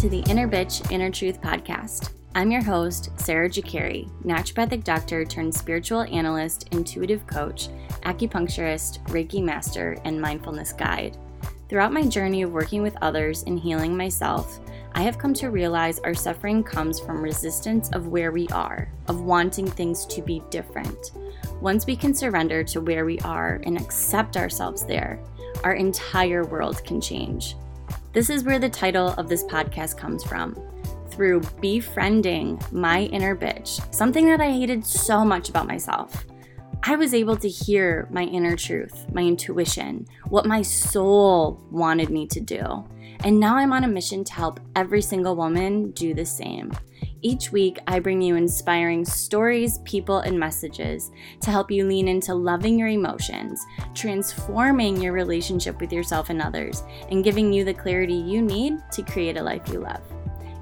to the Inner Bitch, Inner Truth podcast. I'm your host, Sarah Jakari, naturopathic doctor turned spiritual analyst, intuitive coach, acupuncturist, Reiki master, and mindfulness guide. Throughout my journey of working with others and healing myself, I have come to realize our suffering comes from resistance of where we are, of wanting things to be different. Once we can surrender to where we are and accept ourselves there, our entire world can change. This is where the title of this podcast comes from through befriending my inner bitch, something that I hated so much about myself. I was able to hear my inner truth, my intuition, what my soul wanted me to do. And now I'm on a mission to help every single woman do the same. Each week, I bring you inspiring stories, people, and messages to help you lean into loving your emotions, transforming your relationship with yourself and others, and giving you the clarity you need to create a life you love.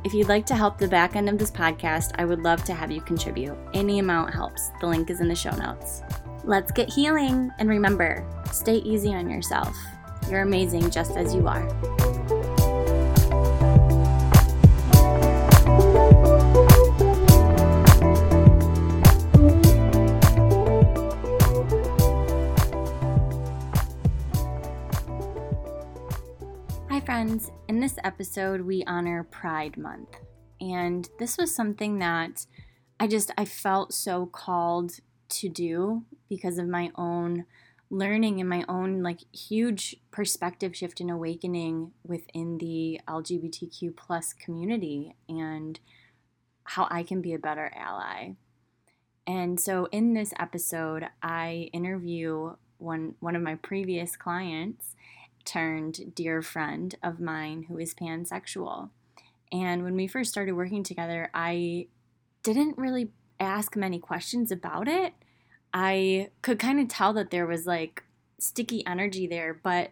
If you'd like to help the back end of this podcast, I would love to have you contribute. Any amount helps. The link is in the show notes. Let's get healing. And remember, stay easy on yourself. You're amazing just as you are. Friends, in this episode, we honor Pride Month. And this was something that I just I felt so called to do because of my own learning and my own like huge perspective shift and awakening within the LGBTQ plus community and how I can be a better ally. And so in this episode, I interview one one of my previous clients turned dear friend of mine who is pansexual. And when we first started working together, I didn't really ask many questions about it. I could kind of tell that there was like sticky energy there, but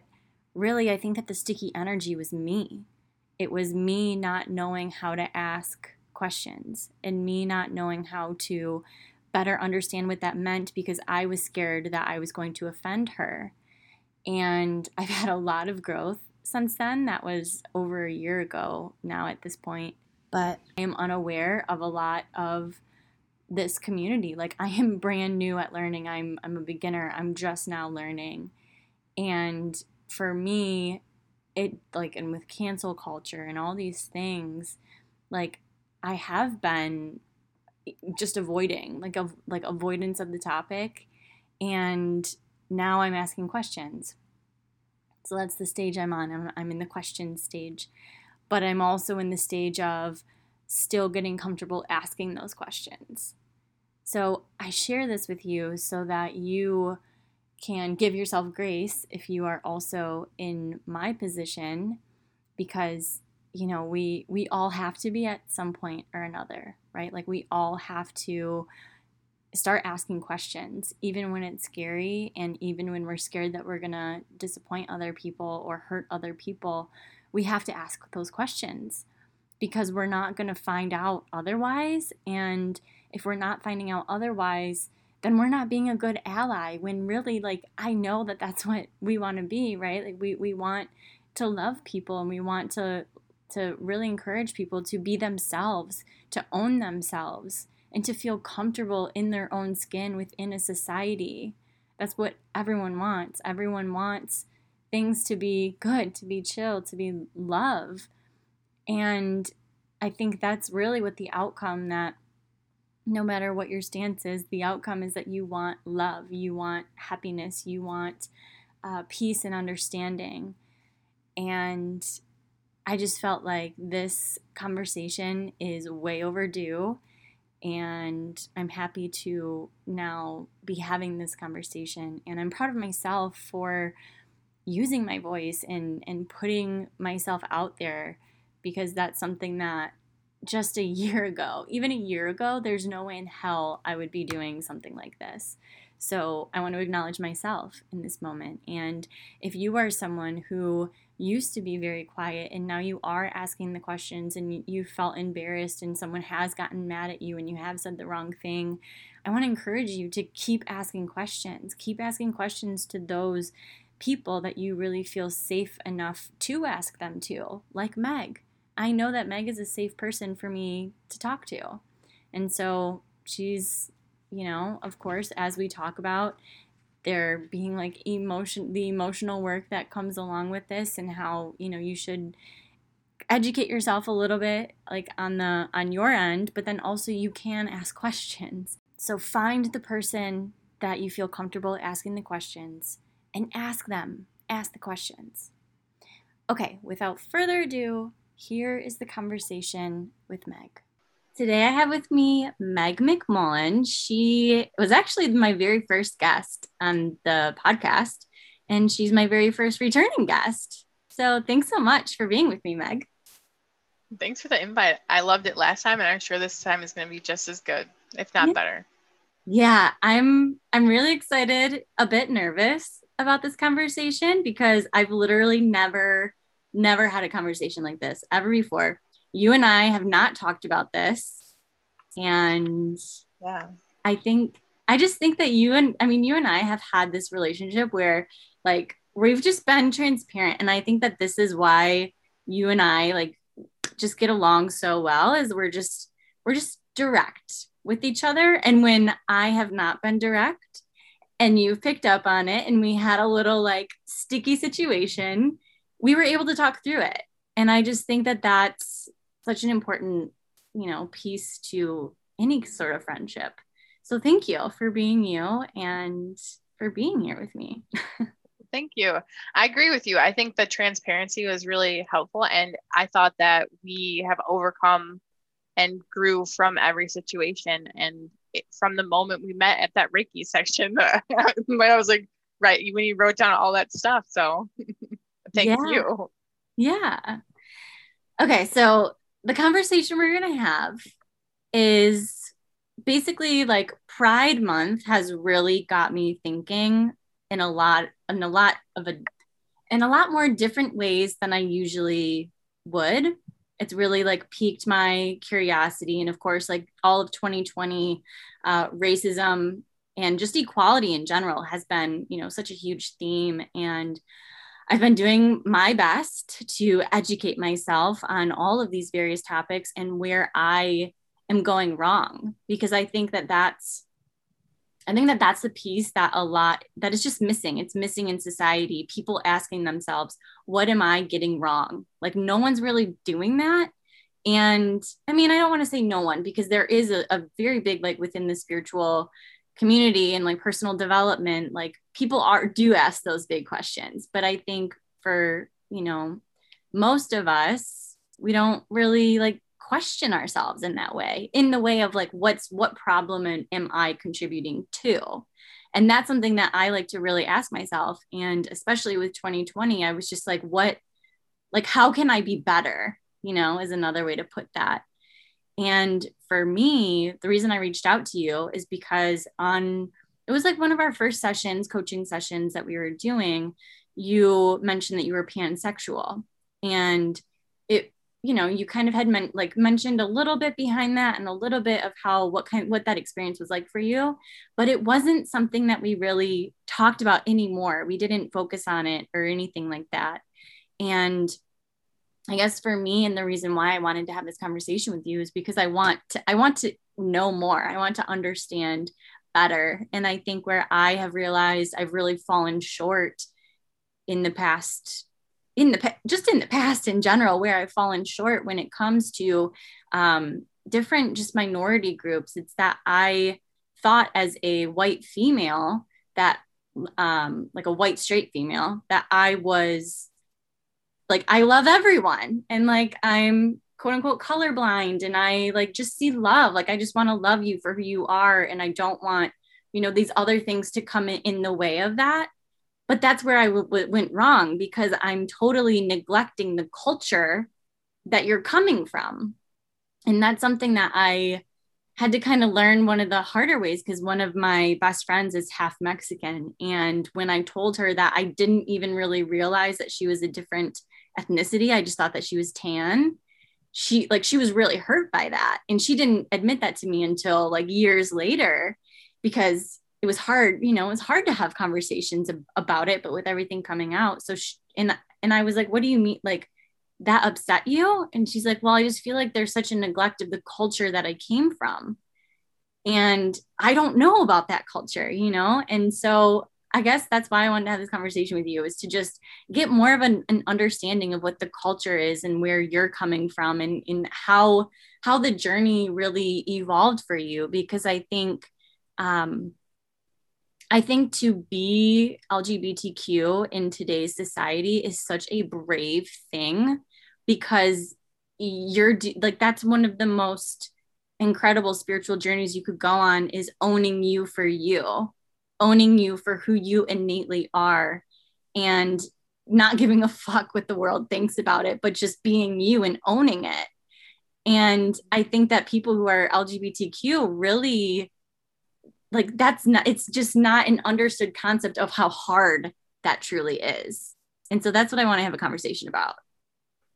really, I think that the sticky energy was me. It was me not knowing how to ask questions and me not knowing how to better understand what that meant because I was scared that I was going to offend her. And I've had a lot of growth since then. That was over a year ago now at this point. But I am unaware of a lot of this community. Like I am brand new at learning. I'm I'm a beginner. I'm just now learning. And for me, it like and with cancel culture and all these things, like I have been just avoiding, like of like avoidance of the topic. And now I'm asking questions. So that's the stage I'm on. I'm, I'm in the question stage. But I'm also in the stage of still getting comfortable asking those questions. So I share this with you so that you can give yourself grace if you are also in my position because you know we we all have to be at some point or another right like we all have to start asking questions, even when it's scary and even when we're scared that we're going to disappoint other people or hurt other people. We have to ask those questions because we're not going to find out otherwise. And if we're not finding out otherwise, then we're not being a good ally when really, like, I know that that's what we want to be, right? Like, we, we want to love people and we want to to really encourage people to be themselves, to own themselves and to feel comfortable in their own skin within a society. That's what everyone wants. Everyone wants things to be good, to be chill, to be love. And I think that's really what the outcome that no matter what your stance is, the outcome is that you want love, you want happiness, you want uh, peace and understanding. And I just felt like this conversation is way overdue and I'm happy to now be having this conversation. And I'm proud of myself for using my voice and, and putting myself out there because that's something that just a year ago, even a year ago, there's no way in hell I would be doing something like this. So I want to acknowledge myself in this moment. And if you are someone who used to be very quiet and now you are asking the questions and you felt embarrassed and someone has gotten mad at you and you have said the wrong thing, I want to encourage you to keep asking questions. Keep asking questions to those people that you really feel safe enough to ask them to, like Meg. I know that Meg is a safe person for me to talk to. And so she's, you know, of course, as we talk about, there being like emotion, the emotional work that comes along with this, and how, you know, you should educate yourself a little bit like on the on your end but then also you can ask questions. So find the person that you feel comfortable asking the questions and ask them ask the questions. Okay without further ado here is the conversation with meg today i have with me meg mcmullen she was actually my very first guest on the podcast and she's my very first returning guest so thanks so much for being with me meg Thanks for the invite. I loved it last time, and I'm sure this time is going to be just as good, if not yeah. better. Yeah, I'm. I'm really excited. A bit nervous about this conversation because I've literally never, never had a conversation like this ever before. You and I have not talked about this, and yeah, I think I just think that you and I mean you and I have had this relationship where like we've just been transparent, and I think that this is why you and I like just get along so well is we're just we're just direct with each other. And when i have not been direct and you've picked up on it and we had a little like sticky situation we were able to talk through it. And i just think that that's such an important you know piece to any sort of friendship so thank you for being you and for being here with me Thank you. I agree with you. I think the transparency was really helpful. And I thought that we have overcome and grew from every situation. And it, from the moment we met at that Reiki section, when I was like, right, when you wrote down all that stuff. So thank yeah. you. Yeah. Okay. So the conversation we're going to have is basically like Pride Month has really got me thinking in a lot in a lot of a in a lot more different ways than I usually would. It's really like piqued my curiosity, and of course, like all of 2020, uh, racism and just equality in general has been, you know, such a huge theme. And I've been doing my best to educate myself on all of these various topics and where I am going wrong, because I think that that's I think that that's the piece that a lot that is just missing. It's missing in society. People asking themselves, what am I getting wrong? Like no one's really doing that. And I mean, I don't want to say no one because there is a, a very big like within the spiritual community and like personal development, like people are do ask those big questions. But I think for, you know, most of us, we don't really like question ourselves in that way in the way of like what's what problem am i contributing to and that's something that i like to really ask myself and especially with 2020 i was just like what like how can i be better you know is another way to put that and for me the reason i reached out to you is because on it was like one of our first sessions coaching sessions that we were doing you mentioned that you were pansexual. And it you know you kind of had men- like mentioned a little bit behind that and a little bit of how what kind what that experience was like for you. But it wasn't something that we really talked about anymore. We didn't focus on it or anything like that. And i guess for me and the reason why i wanted to have this conversation with you is because i want to i want to know more. I want to understand better and i think where i have realized i've really fallen short in the past in the just in the past in general where I've fallen short when it comes to um, different just minority groups. It's that I thought as a white female that um, like a white straight female that I was like I love everyone and like I'm quote unquote colorblind and I like just see love like I just want to love you for who you are and I don't want you know these other things to come in, in the way of that but that's where I w- w- went wrong because I'm totally neglecting the culture that you're coming from. And that's something that I had to kind of learn one of the harder ways because one of my best friends is half Mexican. And when I told her that I didn't even really realize that she was a different ethnicity, I just thought that she was tan. She like she was really hurt by that. And she didn't admit that to me until like years later because it was hard, you know, it was hard to have conversations about it, but with everything coming out. So, she, and, and I was like, what do you mean? Like, that upset you? And she's like, Well, I just feel like there's such a neglect of the culture that I came from. And I don't know about that culture, you know? And so I guess that's why I wanted to have this conversation with you is to just get more of an, an understanding of what the culture is and where you're coming from and, and how how the journey really evolved for you. Because I think um, I think to be LGBTQ in today's society is such a brave thing because you're like that's one of the most incredible spiritual journeys you could go on is owning you for you owning you for who you innately are and not giving a fuck what the world thinks about it but just being you and owning it. And i think that people who are lgbtq really like that's not it's just not an understood concept of how hard that truly is. And so that's what i want to have a conversation about.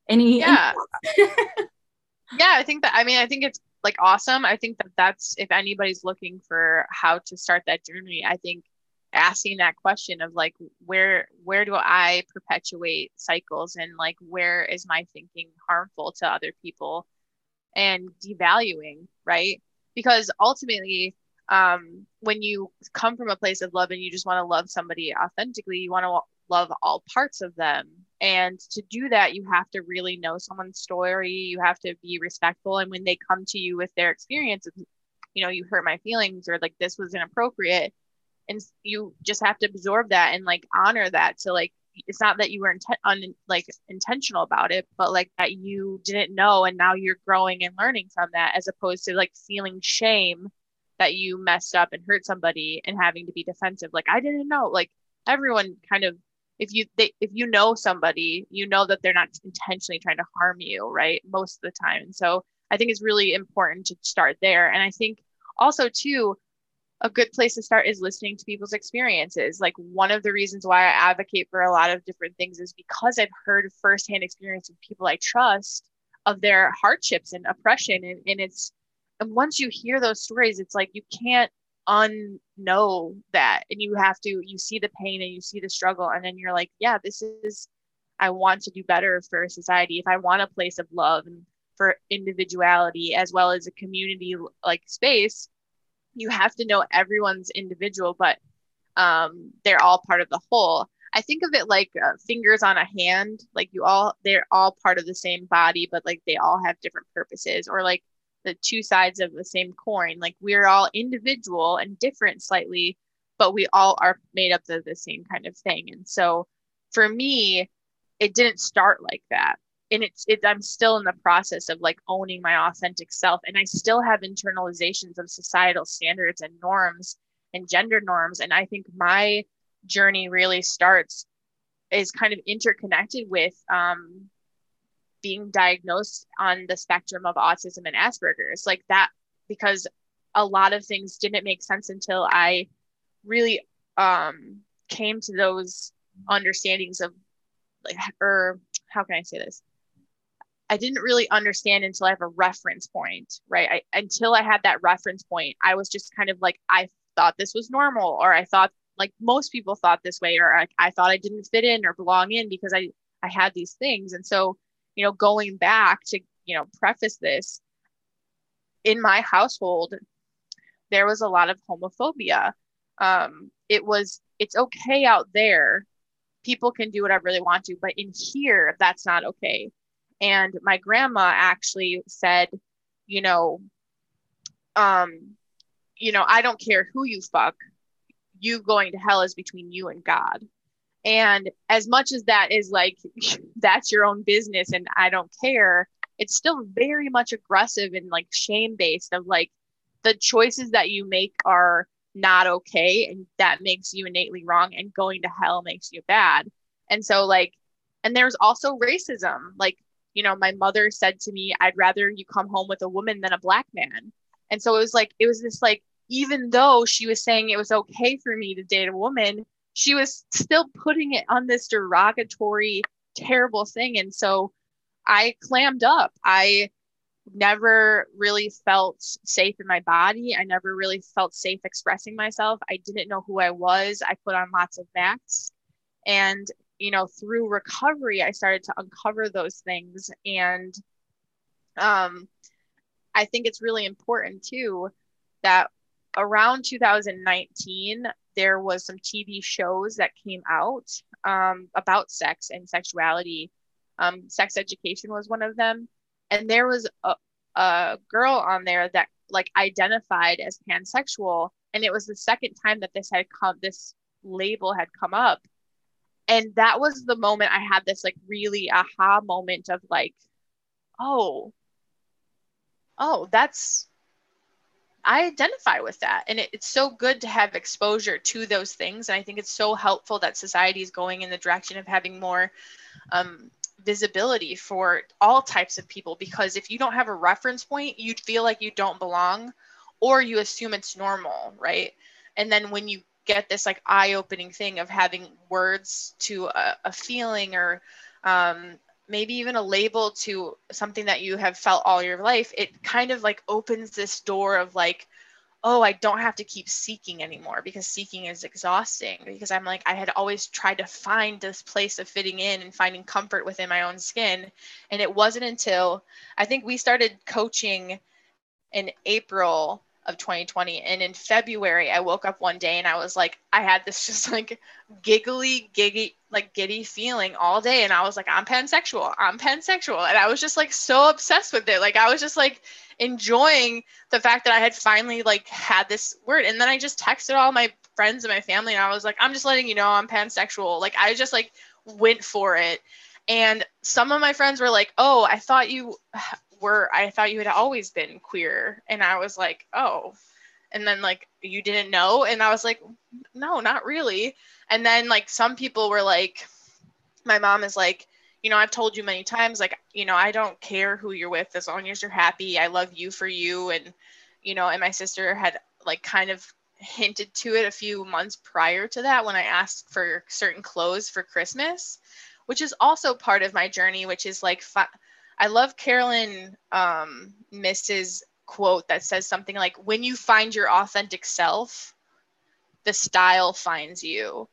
Any yeah. any- yeah i think that i mean i think it's like awesome. I think that that's if anybody's looking for how to start that journey i think asking that question of like where where do i perpetuate cycles and like where is my thinking harmful to other people and devaluing right? Because ultimately um, when you come from a place of love and you just want to love somebody authentically, you want to love all parts of them. And to do that, you have to really know someone's story. You have to be respectful. And when they come to you with their experience, you know, you hurt my feelings or like this was inappropriate. And you just have to absorb that and like honor that. So like, it's not that you were intent un, like intentional about it, but like that you didn't know and now you're growing and learning from that, as opposed to like feeling shame that you messed up and hurt somebody and having to be defensive like i didn't know like everyone kind of if you they, if you know somebody you know that they're not intentionally trying to harm you right most of the time. So i think it's really important to start there. And i think also too a good place to start is listening to people's experiences. Like one of the reasons why i advocate for a lot of different things is because i've heard firsthand experience of people i trust of their hardships and oppression. And, and it's and once you hear those stories it's like you can't unknow that and you have to you see the pain and you see the struggle and then you're like yeah this is i want to do better for society. If i want a place of love and for individuality as well as a community like space you have to know everyone's individual but um, they're all part of the whole. I think of it like uh, fingers on a hand like you all they're all part of the same body but like they all have different purposes or like the two sides of the same coin. Like we're all individual and different slightly, but we all are made up of the same kind of thing. And so for me, it didn't start like that. And it's it, I'm still in the process of like owning my authentic self. And I still have internalizations of societal standards and norms and gender norms. And I think my journey really starts is kind of interconnected with um, being diagnosed on the spectrum of autism and Asperger's, like that, because a lot of things didn't make sense until I really um, came to those understandings of like, or how can I say this? I didn't really understand until I have a reference point, right? I, until I had that reference point, I was just kind of like, I thought this was normal, or I thought like most people thought this way, or I, I thought I didn't fit in or belong in because I, I had these things. And so you know, going back to, you know, preface this, in my household, there was a lot of homophobia. Um, it was, it's okay out there. People can do whatever they want to, but in here, that's not okay. And my grandma actually said, you know, um, you know, I don't care who you fuck, you going to hell is between you and God. And as much as that is like, that's your own business and I don't care, it's still very much aggressive and like shame based of like the choices that you make are not okay and that makes you innately wrong and going to hell makes you bad. And so, like, and there's also racism. Like, you know, my mother said to me, I'd rather you come home with a woman than a black man. And so it was like, it was this like, even though she was saying it was okay for me to date a woman, she was still putting it on this derogatory, terrible thing. And so I clammed up. I never really felt safe in my body. I never really felt safe expressing myself. I didn't know who I was. I put on lots of masks. And you know, through recovery, I started to uncover those things. And um, I think it's really important too that around 2019, there was some TV shows that came out um, about sex and sexuality. Um, sex education was one of them, and there was a, a girl on there that like identified as pansexual, and it was the second time that this had come, this label had come up, and that was the moment I had this like really aha moment of like, oh, oh, that's I identify with that. And it, it's so good to have exposure to those things. And I think it's so helpful that society is going in the direction of having more um, visibility for all types of people. Because if you don't have a reference point, you feel like you don't belong or you assume it's normal, right? And then when you get this like eye opening thing of having words to a, a feeling or um, maybe even a label to something that you have felt all your life, it kind of like opens this door of like, oh, I don't have to keep seeking anymore because seeking is exhausting. Because I'm like, I had always tried to find this place of fitting in and finding comfort within my own skin. And it wasn't until I think we started coaching in April of 2020 and in february i woke up one day and i was like i had this just like giggly giggy like giddy feeling all day and i was like i'm pansexual i'm pansexual and i was just like so obsessed with it like i was just like enjoying the fact that i had finally like had this word and then i just texted all my friends and my family and i was like i'm just letting you know i'm pansexual like i just like went for it and some of my friends were like oh i thought you were I thought you had always been queer and I was like, "Oh." And then like you didn't know and I was like, "No, not really." And then like some people were like my mom is like, you know, I've told you many times like, you know, I don't care who you're with as long as you're happy. I love you for you and you know, and my sister had like kind of hinted to it a few months prior to that when I asked for certain clothes for Christmas, which is also part of my journey, which is like fi- I love Carolyn um, Myss's quote that says something like, when you find your authentic self, the style finds you.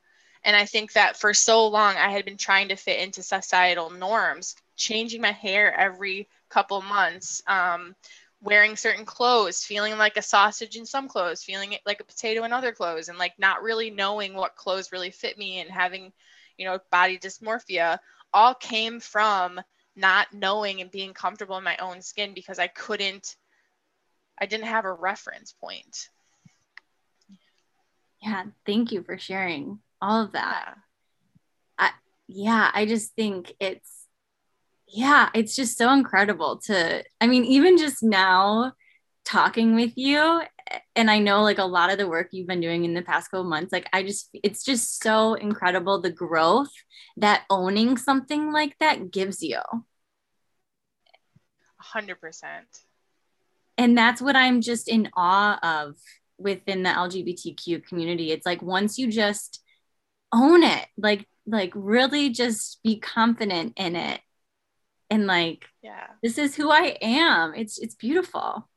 And I think that for so long, I had been trying to fit into societal norms, changing my hair every couple months, um, wearing certain clothes, feeling like a sausage in some clothes, feeling like a potato in other clothes, and like not really knowing what clothes really fit me and having, you know, body dysmorphia all came from not knowing and being comfortable in my own skin because I couldn't, I didn't have a reference point. Yeah, thank you for sharing all of that. Yeah. I, yeah, I just think it's, yeah, it's just so incredible to, I mean, even just now talking with you, and I know like a lot of the work you've been doing in the past couple months, like I just, it's just so incredible the growth that owning something like that gives you. 100%. And that's what I'm just in awe of within the LGBTQ community. It's like once you just own it, like like really just be confident in it and like yeah this is who i am it's it's beautiful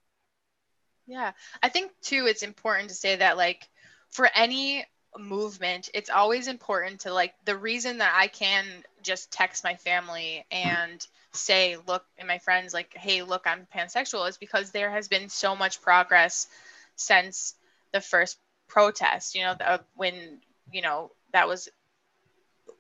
yeah. I think too it's important to say that like for any movement it's always important to like the reason that i can just text my family and say look and my friends like hey look i'm pansexual is because there has been so much progress since the first protest you know the, when you know that was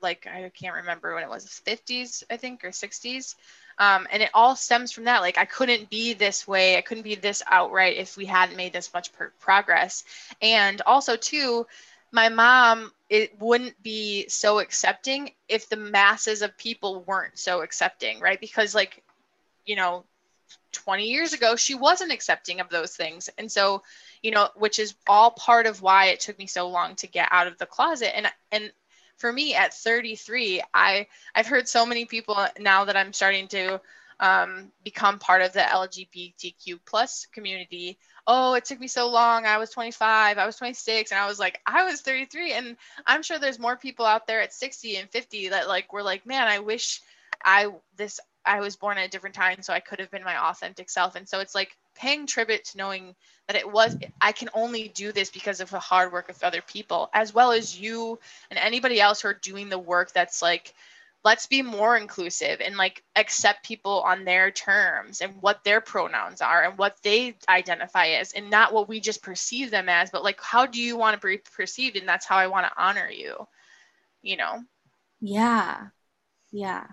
like i can't remember when it was 50s i think or 60s um, and it all stems from that. Like i couldn't be this way. I couldn't be this outright if we hadn't made this much progress. And also too my mom it wouldn't be so accepting if the masses of people weren't so accepting right? Because like you know 20 years ago she wasn't accepting of those things. And so you know which is all part of why it took me so long to get out of the closet. And and for me at 33 i i've heard so many people now that i'm starting to um, become part of the lgbtq plus community oh, it took me so long. I was 25, I was 26, and I was like, I was 33. And I'm sure there's more people out there at 60 and 50 that like were like, man, I wish I this I was born at a different time so I could have been my authentic self. And so it's like paying tribute to knowing that it was I can only do this because of the hard work of other people, as well as you and anybody else who are doing the work that's like let's be more inclusive and like accept people on their terms and what their pronouns are and what they identify as and not what we just perceive them as but like how do you want to be perceived and that's how i want to honor you you know? Yeah. Yeah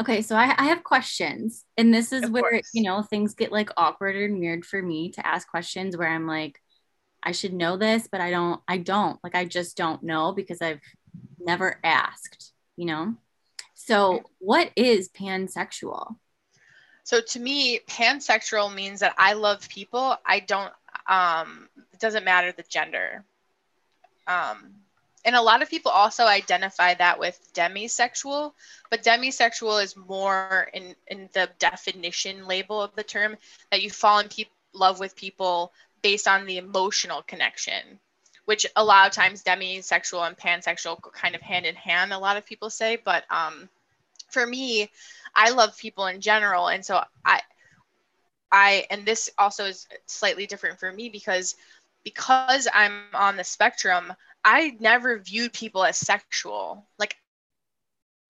okay so i, I have questions and this is Of where course. you know things get like awkward and weird for me to ask questions where i'm like i should know this but i don't i don't like i just don't know because i've never asked you know so what is pansexual So to me, pansexual means that I love people. I don't. Um, it doesn't matter the gender. Um, and a lot of people also identify that with demisexual, but demisexual is more in in the definition label of the term that you fall in pe- love with people based on the emotional connection, which a lot of times demisexual and pansexual kind of hand in hand. A lot of people say, but um, for me, I love people in general, and so I, I, and this also is slightly different for me because, because I'm on the spectrum, I never viewed people as sexual. Like,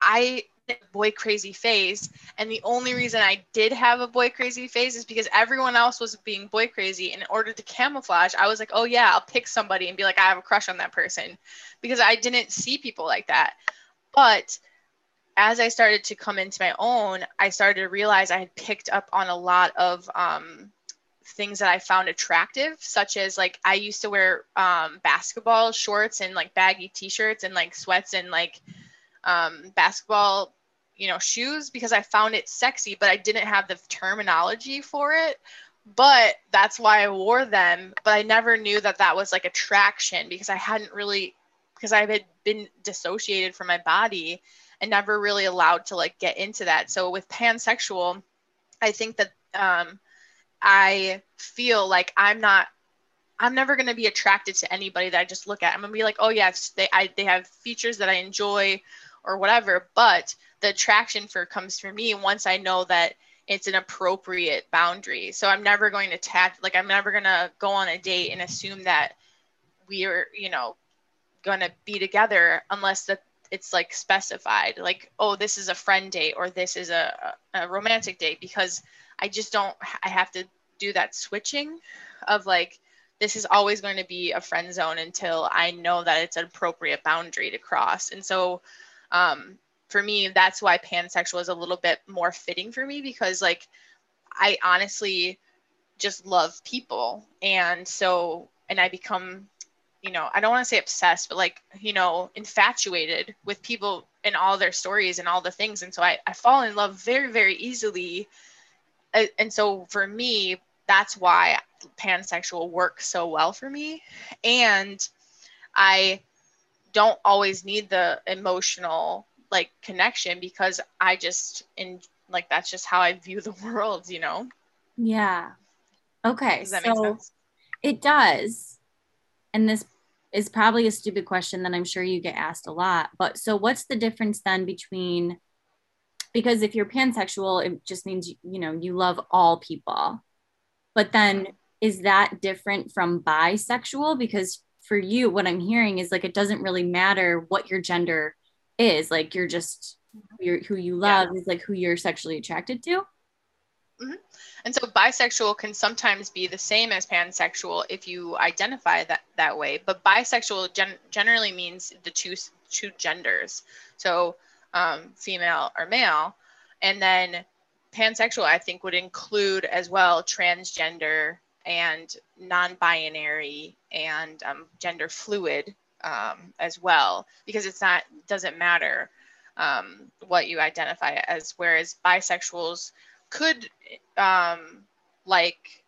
I boy crazy phase, and the only reason I did have a boy crazy phase is because everyone else was being boy crazy. And in order to camouflage, I was like, oh yeah, I'll pick somebody and be like, I have a crush on that person, because I didn't see people like that. But as I started to come into my own, I started to realize I had picked up on a lot of um, things that I found attractive, such as like I used to wear um, basketball shorts and like baggy t-shirts and like sweats and like um, basketball, you know, shoes because I found it sexy, but I didn't have the terminology for it. But that's why I wore them. But I never knew that that was like attraction because I hadn't really, because I had been dissociated from my body and never really allowed to like get into that. So with pansexual, I think that um, I feel like I'm not I'm never going to be attracted to anybody that I just look at. I'm going to be like, "Oh yes, they I they have features that I enjoy or whatever." But the attraction for comes for me once I know that it's an appropriate boundary. So I'm never going to tap like I'm never going to go on a date and assume that we are, you know, going to be together unless that it's like specified like oh this is a friend date or this is a, a romantic date because i just don't i have to do that switching of like this is always going to be a friend zone until i know that it's an appropriate boundary to cross and so um, for me that's why pansexual is a little bit more fitting for me because like i honestly just love people and so and i become you know, I don't want to say obsessed, but like, you know, infatuated with people and all their stories and all the things. And so I, I fall in love very, very easily. Uh, and so for me, that's why pansexual works so well for me. And I don't always need the emotional like connection because I just in like that's just how I view the world, you know. Yeah. Okay. Does that so make sense? it does. And this is probably a stupid question that I'm sure you get asked a lot. But so what's the difference then between because if you're pansexual, it just means you know you love all people. But then is that different from bisexual? Because for you, what I'm hearing is like it doesn't really matter what your gender is. Like you're just you're, who you love yeah. is like who you're sexually attracted to. Mm-hmm. And so bisexual can sometimes be the same as pansexual if you identify that that way. But bisexual gen- generally means the two two genders, so um, female or male, and then pansexual I think would include as well transgender and non-binary and um, gender fluid um, as well because it's not doesn't matter um, what you identify as. Whereas bisexuals could um, like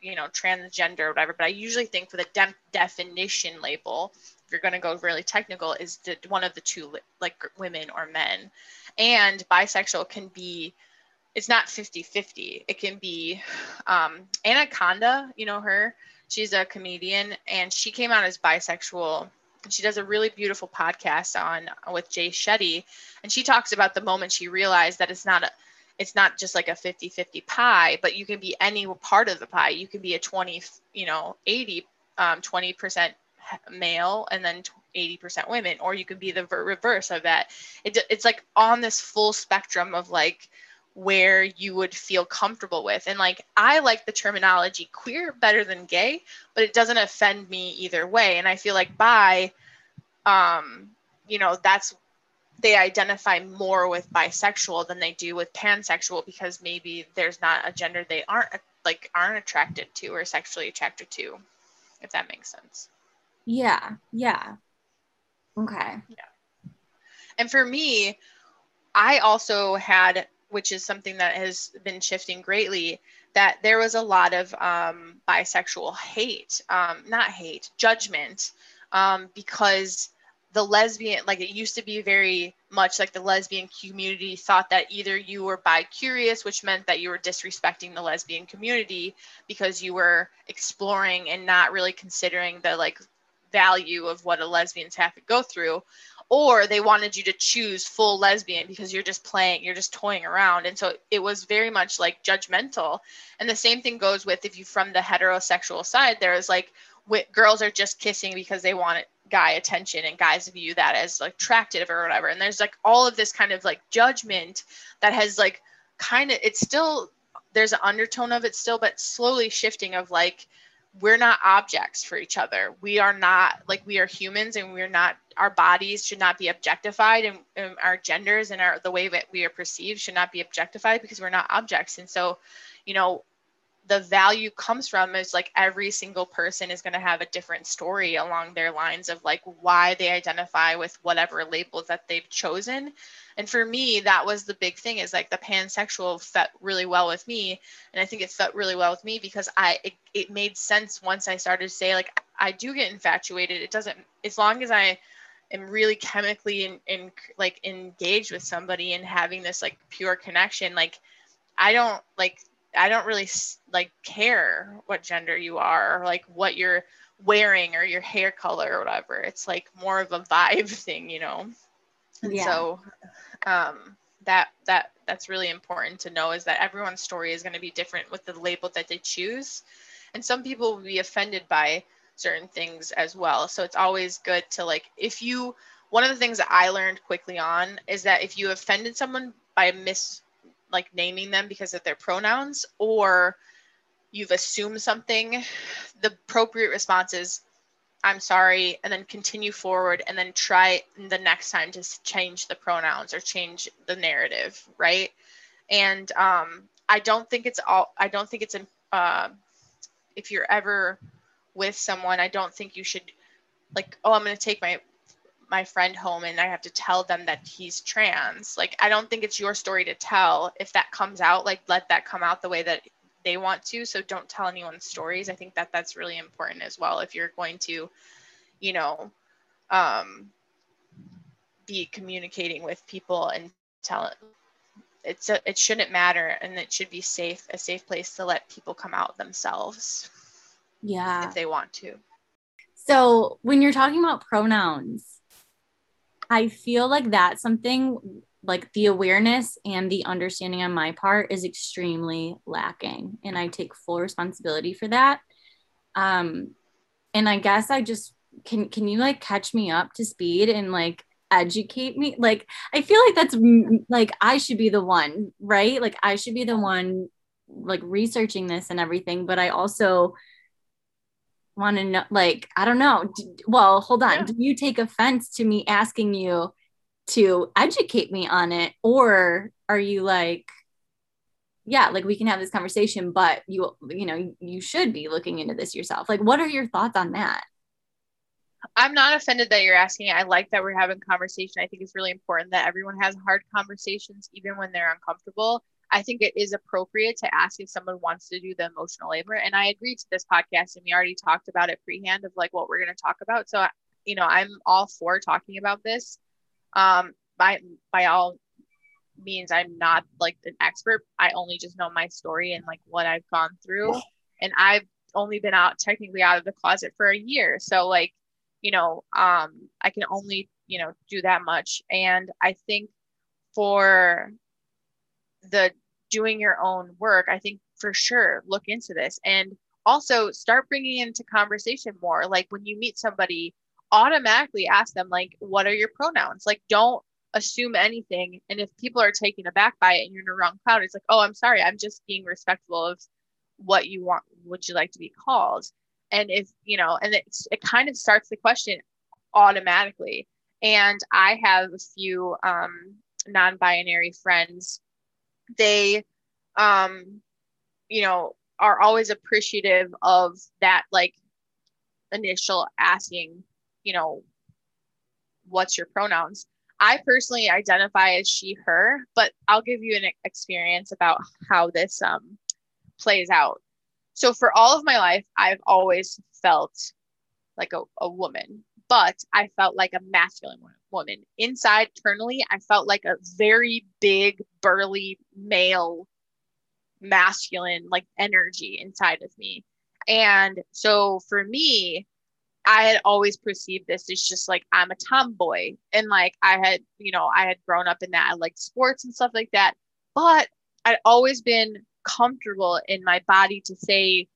you know transgender or whatever but i usually think for the de- definition label you're going to go really technical is the, one of the two like women or men. And bisexual can be it's not 50-50 it can be um, Anna Akana you know her? She's a comedian and she came out as bisexual. And she does a really beautiful podcast on with jay shetty and she talks about the moment she realized that it's not a it's not just like a 50 50 pie but you can be any part of the pie. You can be a 20 you know 80 um, 20% male and then 80% women or you could be the reverse of that. It, it's like on this full spectrum of like where you would feel comfortable with. And like i like the terminology queer better than gay but it doesn't offend me either way. And i feel like bi um you know that's they identify more with bisexual than they do with pansexual because maybe there's not a gender they aren't like aren't attracted to or sexually attracted to if that makes sense yeah yeah. Okay. Yeah. And for me i also had which is something that has been shifting greatly that there was a lot of um, bisexual hate um, not hate judgment um, because the lesbian like it used to be very much like the lesbian community thought that either you were bi curious which meant that you were disrespecting the lesbian community because you were exploring and not really considering the like value of what a lesbians have to go through or they wanted you to choose full lesbian because you're just playing you're just toying around. And so it was very much like judgmental. And the same thing goes with if you from the heterosexual side there's like girls are just kissing because they want guy attention and guys view that as like attractive or whatever. And there's like all of this kind of like judgment that has like kind of it's still there's an undertone of it still but slowly shifting of like we're not objects for each other. We are not like we are humans and we're not our bodies should not be objectified and, and our genders and our the way that we are perceived should not be objectified because we're not objects. And so you know the value comes from is like every single person is going to have a different story along their lines of like why they identify with whatever labels that they've chosen. And for me that was the big thing is like the pansexual fit really well with me. And i think it fit really well with me because i it, it made sense once i started to say like i do get infatuated. It doesn't as long as i am really chemically in, in like engaged with somebody and having this like pure connection like i don't like I don't really like care what gender you are or like what you're wearing or your hair color or whatever. It's like more of a vibe thing, you know. And yeah. so um that that that's really important to know is that everyone's story is going to be different with the label that they choose. And some people will be offended by certain things as well. So it's always good to like if you one of the things that I learned quickly on is that if you offended someone by mis like naming them because of their pronouns or you've assumed something, the appropriate response is, I'm sorry, and then continue forward and then try the next time to change the pronouns or change the narrative, right? And um, I don't think it's all, I don't think it's, uh, if you're ever with someone, I don't think you should, like, oh, I'm going to take my my friend home and I have to tell them that he's trans. Like, I don't think it's your story to tell. If that comes out, like, let that come out the way that they want to. So don't tell anyone's stories. I think that that's really important as well. If you're going to, you know, um, be communicating with people and tell it, it's a, it shouldn't matter and it should be safe, a safe place to let people come out themselves. Yeah. If they want to. So when you're talking about pronouns, I feel like that's something like the awareness and the understanding on my part is extremely lacking. And I take full responsibility for that. Um, and I guess I just can, can you like catch me up to speed and like educate me? Like, I feel like that's like I should be the one, right? Like, I should be the one like researching this and everything. But I also, want to know like i don't know well hold on yeah. do you take offense to me asking you to educate me on it? Or are you like yeah like we can have this conversation but you you know you should be looking into this yourself. Like what are your thoughts on that? I'm not offended that you're asking i like that we're having conversation. I think it's really important that everyone has hard conversations even when they're uncomfortable I think it is appropriate to ask if someone wants to do the emotional labor. And I agreed to this podcast, and we already talked about it freehand of like what we're going to talk about. So, you know, I'm all for talking about this. Um, by by all means, I'm not like an expert. I only just know my story and like what I've gone through, and I've only been out technically out of the closet for a year. So, like, you know, um, I can only you know do that much. And I think for the doing your own work, I think for sure look into this and also start bringing into conversation more. Like when you meet somebody, automatically ask them like, "What are your pronouns?" Like don't assume anything. And if people are taken aback by it and you're in a wrong crowd, it's like, "Oh, I'm sorry. I'm just being respectful of what you want. Would you like to be called?" And if you know, and it's, it kind of starts the question automatically. And I have a few um, non-binary friends. They um, you know, are always appreciative of that like initial asking, you know, what's your pronouns? I personally identify as she, her, but I'll give you an experience about how this um, plays out. So, for all of my life, I've always felt like a, a woman, but I felt like a masculine woman. Inside, internally, I felt like a very big, burly male masculine like energy inside of me. And so for me, I had always perceived this as just like I'm a tomboy. And like I had, you know, I had grown up in that. I liked sports and stuff like that. But I'd always been comfortable in my body to say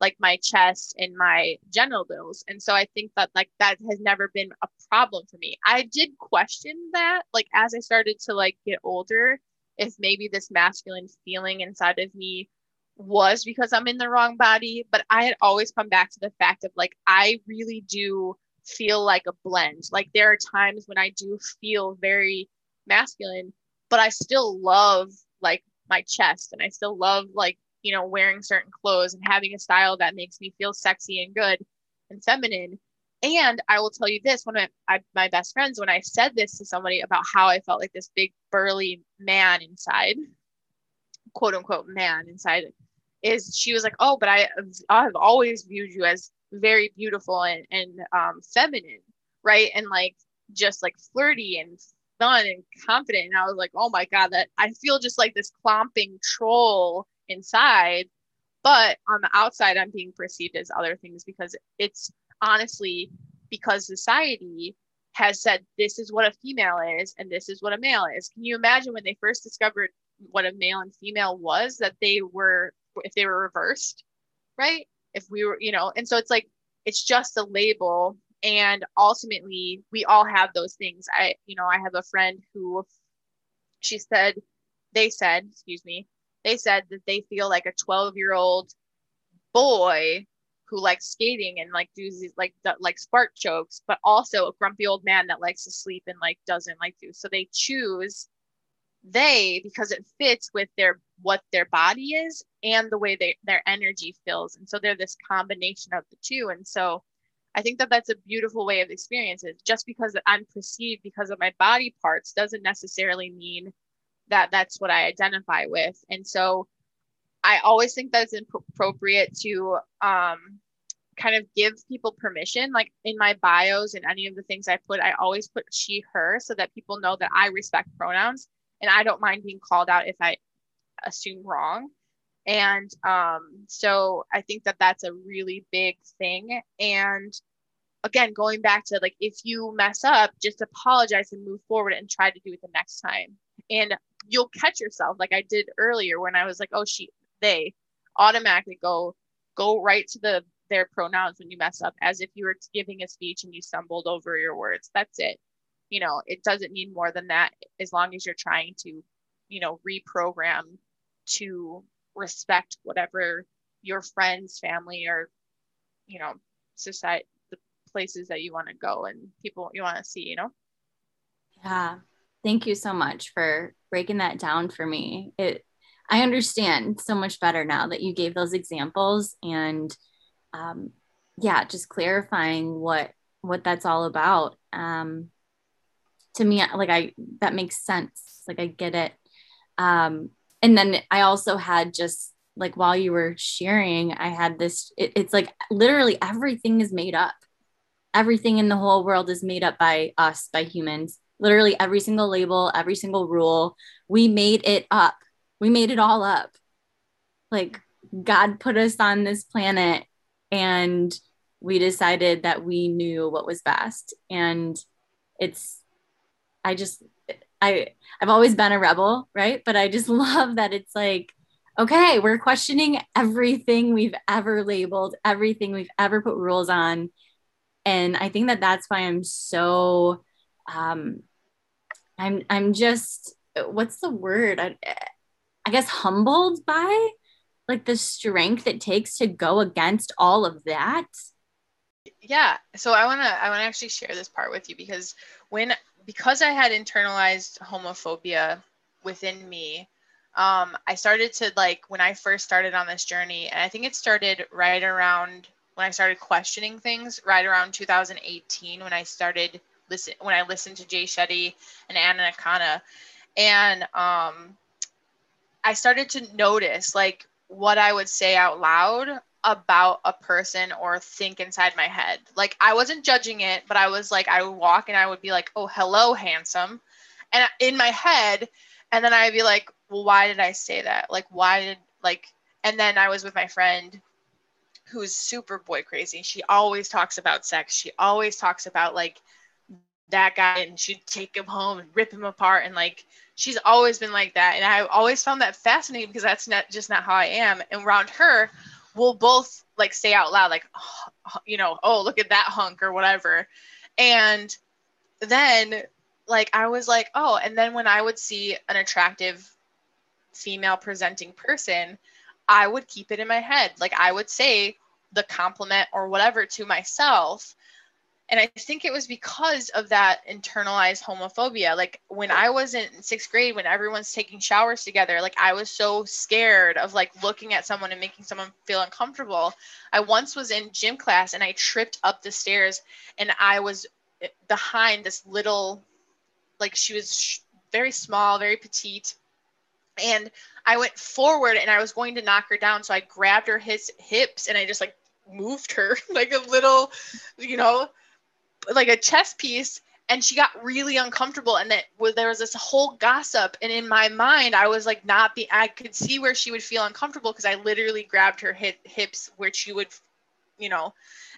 like my chest and my genitals. And so I think that like that has never been a problem for me. I did question that like as I started to like get older if maybe this masculine feeling inside of me was because I'm in the wrong body. But I had always come back to the fact of like, I really do feel like a blend. Like, there are times when I do feel very masculine, but I still love like my chest and I still love like, you know, wearing certain clothes and having a style that makes me feel sexy and good and feminine. And I will tell you this: one of my, my best friends, when I said this to somebody about how I felt like this big burly man inside, quote unquote man inside, is she was like, "Oh, but I I've always viewed you as very beautiful and and um, feminine, right? And like just like flirty and fun and confident." And I was like, "Oh my god, that I feel just like this clomping troll inside." But on the outside, I'm being perceived as other things because it's honestly because society has said this is what a female is and this is what a male is. Can you imagine when they first discovered what a male and female was that they were if they were reversed, right? If we were, you know, and so it's like it's just a label and ultimately we all have those things. I you know, I have a friend who she said they said, excuse me, they said that they feel like a 12-year-old boy who likes skating and like do these like like spark jokes, but also a grumpy old man that likes to sleep and like doesn't like to. So they choose they because it fits with their what their body is and the way they their energy feels, and so they're this combination of the two. And so I think that that's a beautiful way of experiences. Just because I'm perceived because of my body parts doesn't necessarily mean that that's what I identify with. And so I always think that it's appropriate to um, kind of give people permission. Like in my bios and any of the things I put, I always put she, her so that people know that I respect pronouns and I don't mind being called out if I assume wrong. And um, so I think that that's a really big thing. And again, going back to like, if you mess up, just apologize and move forward and try to do it the next time. And you'll catch yourself like I did earlier when I was like, oh, she, they automatically go go right to the their pronouns when you mess up as if you were giving a speech and you stumbled over your words. That's it. You know it doesn't need more than that as long as you're trying to you know reprogram to respect whatever your friends family or you know society the places that you want to go and people you want to see you know? Yeah thank you so much for breaking that down for me it I understand so much better now that you gave those examples and um, yeah, just clarifying what what that's all about. Um, to me, like I that makes sense. Like I get it. Um, and then I also had just like while you were sharing, I had this. It, it's like literally everything is made up. Everything in the whole world is made up by us, by humans. Literally every single label, every single rule, we made it up we made it all up. Like God put us on this planet and we decided that we knew what was best. And it's, I just, I I've always been a rebel, right? But I just love that it's like, okay, we're questioning everything we've ever labeled, everything we've ever put rules on. And I think that that's why I'm so um I'm I'm just what's the word? I, I guess humbled by like the strength it takes to go against all of that yeah so i want to i want to actually share this part with you because when because i had internalized homophobia within me um, i started to like when i first started on this journey and i think it started right around when i started questioning things right around 2018 when i started listen when i listened to jay shetty and anna akana and um, i started to notice like what i would say out loud about a person or think inside my head. Like I wasn't judging it, but I was like, I would walk and I would be like, oh, hello, handsome. And in my head, and then I'd be like, well, why did I say that? Like, why did, like, and then I was with my friend who's super boy crazy. She always talks about sex. She always talks about like that guy and she'd take him home and rip him apart. And like, she's always been like that. And I always found that fascinating because that's not just not how I am. And around her, we'll both like say out loud like you know oh look at that hunk or whatever and then like i was like oh and then when i would see an attractive female presenting person i would keep it in my head like i would say the compliment or whatever to myself and I think it was because of that internalized homophobia. Like when I was in sixth grade, when everyone's taking showers together, like I was so scared of like looking at someone and making someone feel uncomfortable. I once was in gym class and I tripped up the stairs and I was eh, behind this little, like she was sh- very small, very petite. And I went forward and I was going to knock her down. So I grabbed her his hips and I just like moved her like a little, you know, like a chess piece and she got really uncomfortable and that was there was this whole gossip and in my mind i was like not be i could see where she would feel uncomfortable because i literally grabbed her hip, hips where she would you know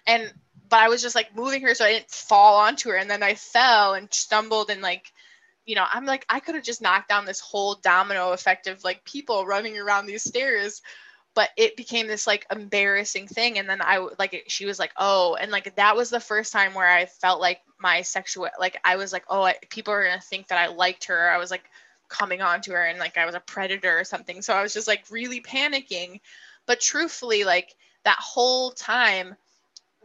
and but i was just like moving her so i didn't fall onto her and then i fell and stumbled and like you know i'm like i could have just knocked down this whole domino effect of like people running around these stairs but it became this like embarrassing thing and then i like she was like oh and like that was the first time where i felt like my sexual like i was like oh I, people are gonna think that i liked her i was like coming on to her and like i was a predator or something. So i was just like really panicking but truthfully like that whole time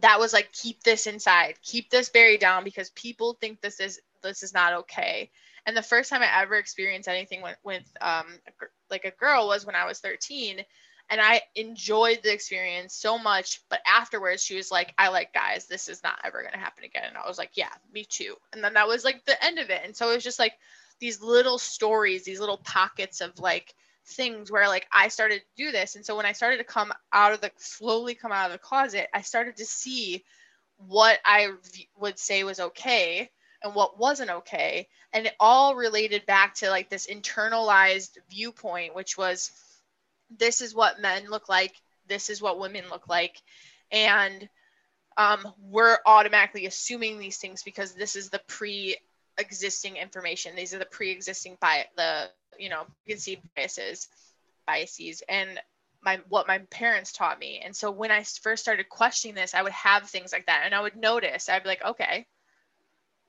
that was like keep this inside keep this buried down because people think this is this is not okay. And the first time i ever experienced anything with, with um like a girl was when i was 13 and I enjoyed the experience so much. But afterwards, she was like, I like guys. This is not ever going to happen again. And I was like, yeah, me too. And then that was like the end of it. And so it was just like these little stories, these little pockets of like things where like I started to do this. And so when I started to come out of the slowly come out of the closet, I started to see what I would say was okay and what wasn't okay. And it all related back to like this internalized viewpoint, which was this is what men look like, this is what women look like. And um, we're automatically assuming these things because this is the pre-existing information. These are the pre-existing by the you know you can see biases, biases, and my what my parents taught me. And so when I first started questioning this, I would have things like that, and I would notice. I'd be like, okay.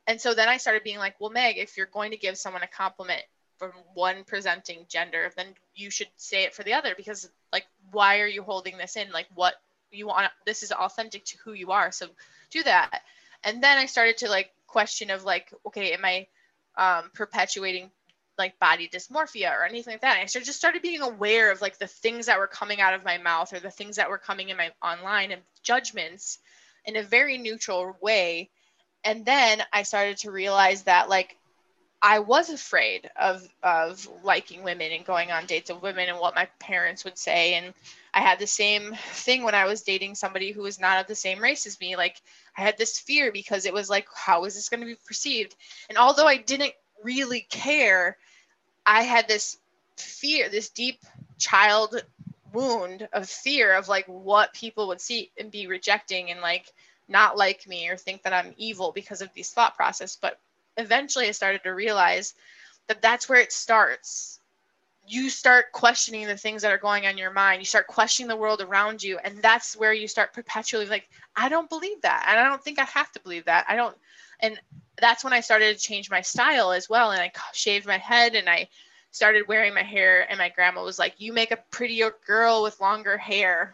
And so then I started being like, well, Meg, if you're going to give someone a compliment, from one presenting gender, then you should say it for the other because like why are you holding this in? Like what you want this is authentic to who you are. So do that. And then I started to like question of like, okay, am I um, perpetuating like body dysmorphia or anything like that. And I started, just started being aware of like the things that were coming out of my mouth or the things that were coming in my online and judgments in a very neutral way. And then I started to realize that like I was afraid of of liking women and going on dates with women and what my parents would say. And I had the same thing when I was dating somebody who was not of the same race as me. Like I had this fear because it was like, how is this going to be perceived? And although I didn't really care, I had this fear, this deep child wound of fear of like what people would see and be rejecting and like not like me or think that I'm evil because of these thought process. But eventually I started to realize that that's where it starts. You start questioning the things that are going on in your mind. You start questioning the world around you and that's where you start perpetually like i don't believe that and i don't think i have to believe that. I don't and that's when i started to change my style as well and i shaved my head and i started wearing my hair and my grandma was like you make a prettier girl with longer hair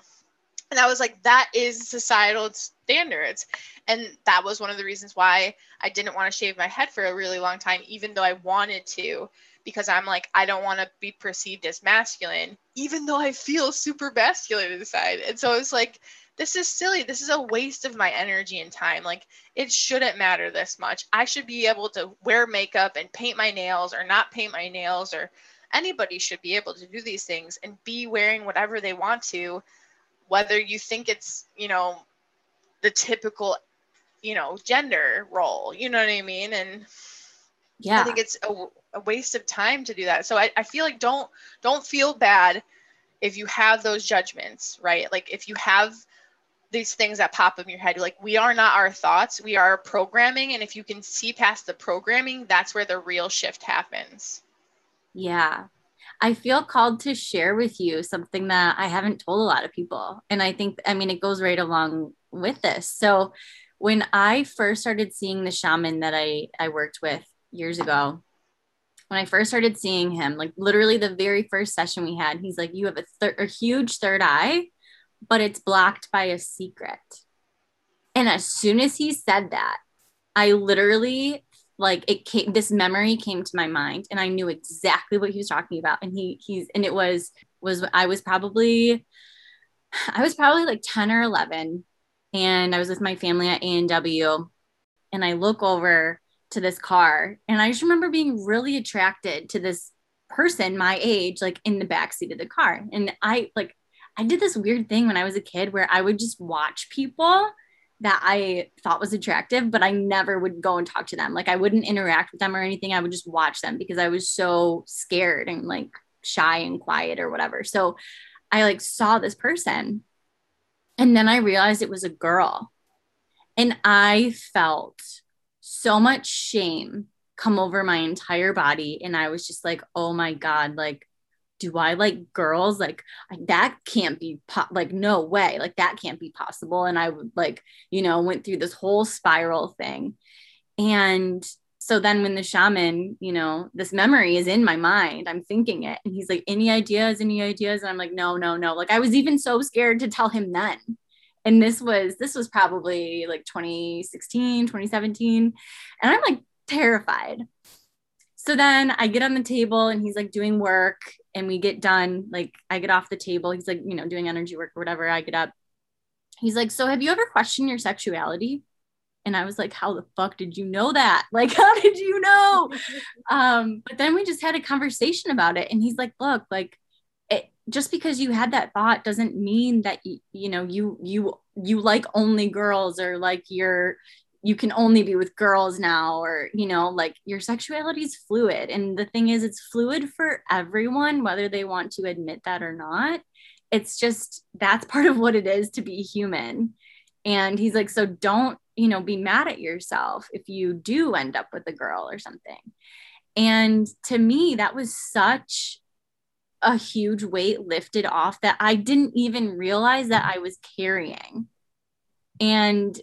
and I was like, that is societal standards. And that was one of the reasons why I didn't want to shave my head for a really long time, even though I wanted to, because I'm like, I don't want to be perceived as masculine, even though I feel super masculine inside. And so it's like, this is silly. This is a waste of my energy and time. Like, it shouldn't matter this much. I should be able to wear makeup and paint my nails or not paint my nails, or anybody should be able to do these things and be wearing whatever they want to whether you think it's you know the typical you know gender role you know what i mean? And yeah i think it's a, a waste of time to do that. So I, I feel like don't don't feel bad if you have those judgments right? Like if you have these things that pop in your head like we are not our thoughts we are programming. And if you can see past the programming that's where the real shift happens. Yeah I feel called to share with you something that I haven't told a lot of people. And I think, I mean, it goes right along with this. So when I first started seeing the shaman that I, I worked with years ago, when I first started seeing him, like literally the very first session we had, he's like, You have a, thir- a huge third eye, but it's blocked by a secret. And as soon as he said that, I literally like it came this memory came to my mind and i knew exactly what he was talking about and he he's and it was was i was probably i was probably like 10 or 11 and i was with my family at a&w and i look over to this car and i just remember being really attracted to this person my age like in the back seat of the car and i like i did this weird thing when i was a kid where i would just watch people that I thought was attractive, but I never would go and talk to them. Like I wouldn't interact with them or anything. I would just watch them because I was so scared and like shy and quiet or whatever. So I like saw this person and then I realized it was a girl. And I felt so much shame come over my entire body. And I was just like, oh my God, like do I like girls? Like that can't be po- like no way. Like that can't be possible. And I would like, you know, went through this whole spiral thing. And so then when the shaman, you know, this memory is in my mind, I'm thinking it. And he's like, any ideas, any ideas? And I'm like, no, no, no. Like I was even so scared to tell him then. And this was, this was probably like 2016, 2017. And I'm like terrified. So then I get on the table and he's like doing work and we get done. Like I get off the table. He's like, you know, doing energy work or whatever. I get up. He's like, So have you ever questioned your sexuality? And I was like, How the fuck did you know that? Like, how did you know? um, but then we just had a conversation about it. And he's like, Look, like, it, just because you had that thought doesn't mean that you, you know you you you like only girls or like you're you can only be with girls now or you know like your sexuality is fluid. And the thing is it's fluid for everyone whether they want to admit that or not. It's just that's part of what it is to be human. And he's like so don't you know be mad at yourself if you do end up with a girl or something. And to me that was such a huge weight lifted off that i didn't even realize that i was carrying. And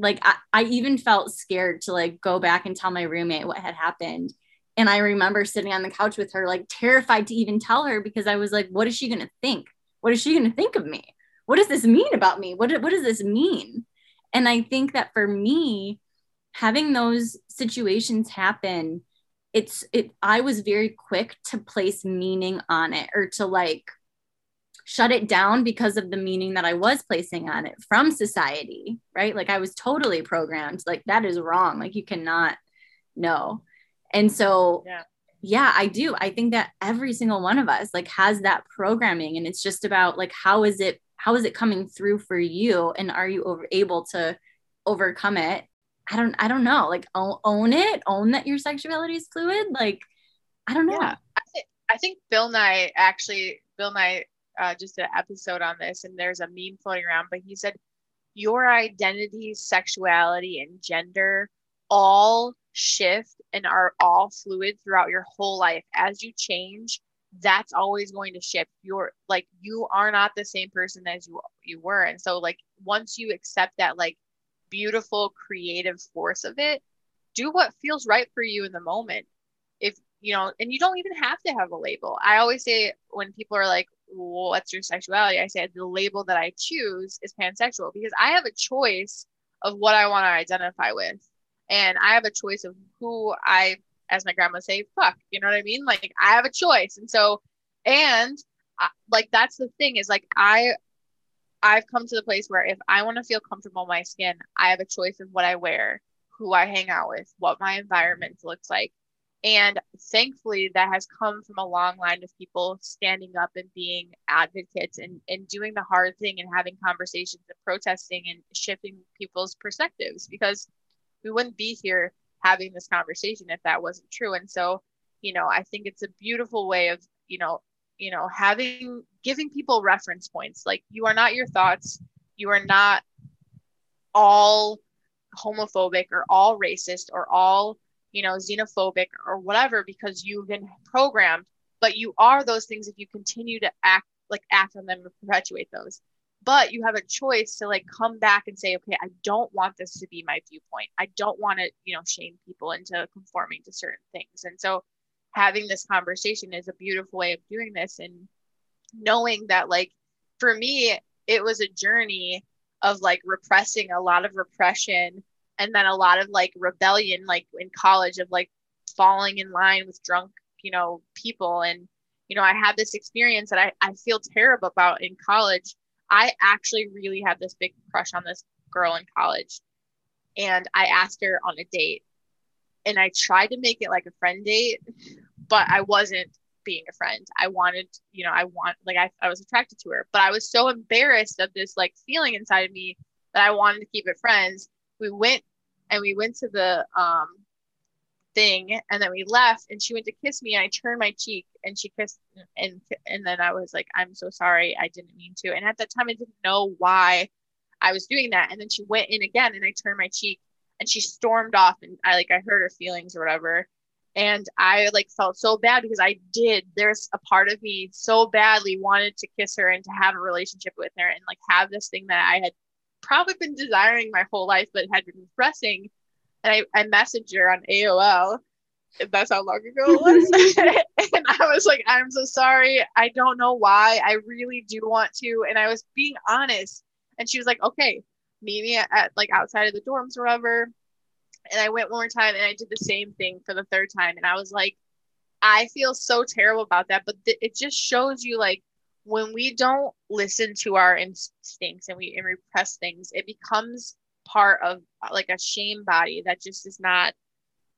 like I, I even felt scared to like go back and tell my roommate what had happened. And i remember sitting on the couch with her like terrified to even tell her because i was like what is she going to think? What is she going to think of me? What does this mean about me? What, what does this mean? And i think that for me having those situations happen it's it i was very quick to place meaning on it or to like shut it down because of the meaning that I was placing on it from society, right? Like I was totally programmed, like that is wrong. Like you cannot know. And so, yeah. yeah, I do. I think that every single one of us like has that programming and it's just about like how is it how is it coming through for you and are you over, able to overcome it? I don't I don't know. Like own, it, own that your sexuality is fluid. Like I don't know. Yeah. I, th- I think Bill Nye actually Bill Nye uh, just an episode on this, and there's a meme floating around, but he said, Your identity, sexuality, and gender all shift and are all fluid throughout your whole life. As you change, that's always going to shift. You're like you are not the same person as you you were. And so like once you accept that like beautiful creative force of it, do what feels right for you in the moment. If you know, and you don't even have to have a label. I always say when people are like, what's your sexuality? I say the label that I choose is pansexual because I have a choice of what I want to identify with. And I have a choice of who I, as my grandma say, fuck. You know what I mean? Like I have a choice. And so, and I, like that's the thing is like I, I've come to the place where if I want to feel comfortable in my skin, I have a choice of what I wear, who I hang out with, what my environment looks like. And thankfully, that has come from a long line of people standing up and being advocates and, and doing the hard thing and having conversations and protesting and shifting people's perspectives because we wouldn't be here having this conversation if that wasn't true. And so, you know, I think it's a beautiful way of, you know, you know, having giving people reference points. Like you are not your thoughts, you are not all homophobic or all racist or all you know, xenophobic or whatever because you've been programmed, but you are those things if you continue to act like act on them and perpetuate those. But you have a choice to like come back and say, okay, I don't want this to be my viewpoint. I don't want to, you know, shame people into conforming to certain things. And so having this conversation is a beautiful way of doing this and knowing that like for me, it was a journey of like repressing a lot of repression and then a lot of like rebellion like in college of like falling in line with drunk you know people. And you know i had this experience that i, I feel terrible about in college. I actually really had this big crush on this girl in college. And i asked her on a date. And i tried to make it like a friend date but i wasn't being a friend. I wanted you know i want like I, I was attracted to her. But i was so embarrassed of this like feeling inside of me that i wanted to keep it friends. We went and we went to the um thing and then we left and she went to kiss me and I turned my cheek and she kissed and and then I was like I'm so sorry I didn't mean to. And at that time I didn't know why I was doing that and then she went in again and I turned my cheek and she stormed off and I like I hurt her feelings or whatever and I like felt so bad because I did there's a part of me so badly wanted to kiss her and to have a relationship with her and like have this thing that I had probably been desiring my whole life, but had been pressing. And I, I messaged her on AOL. If that's how long ago it was. and I was like, I'm so sorry. I don't know why. I really do want to. And I was being honest. And she was like, okay, meet me at, at like outside of the dorms or whatever. And I went one more time and I did the same thing for the third time. And I was like, I feel so terrible about that. But th- it just shows you like when we don't listen to our instincts and we and repress things, it becomes part of like a shame body that just is not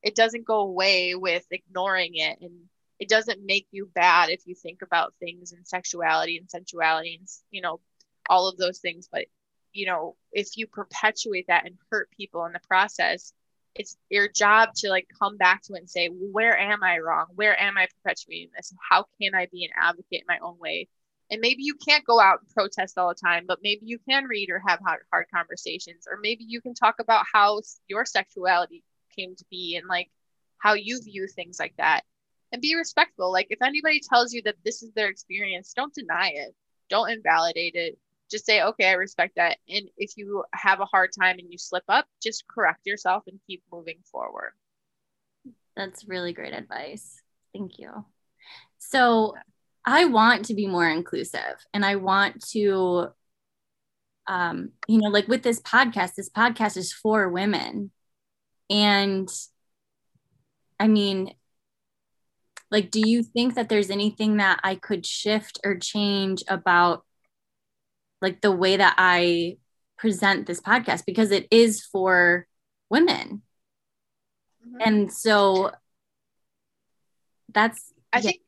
it doesn't go away with ignoring it. And it doesn't make you bad if you think about things and sexuality and sensuality and you know all of those things. But you know if you perpetuate that and hurt people in the process it's your job to like come back to it and say where am i wrong? Where am i perpetuating this? How can i be an advocate in my own way and maybe you can't go out and protest all the time but maybe you can read or have hard, hard conversations or maybe you can talk about how your sexuality came to be and like how you view things like that. And be respectful. Like if anybody tells you that this is their experience don't deny it. Don't invalidate it. Just say okay i respect that. And if you have a hard time and you slip up just correct yourself and keep moving forward. That's really great advice. Thank you. So I want to be more inclusive and I want to, um, you know, like with this podcast, this podcast is for women. And I mean, like, do you think that there's anything that I could shift or change about like the way that I present this podcast? Because it is for women. Mm-hmm. And so that's, I yeah. think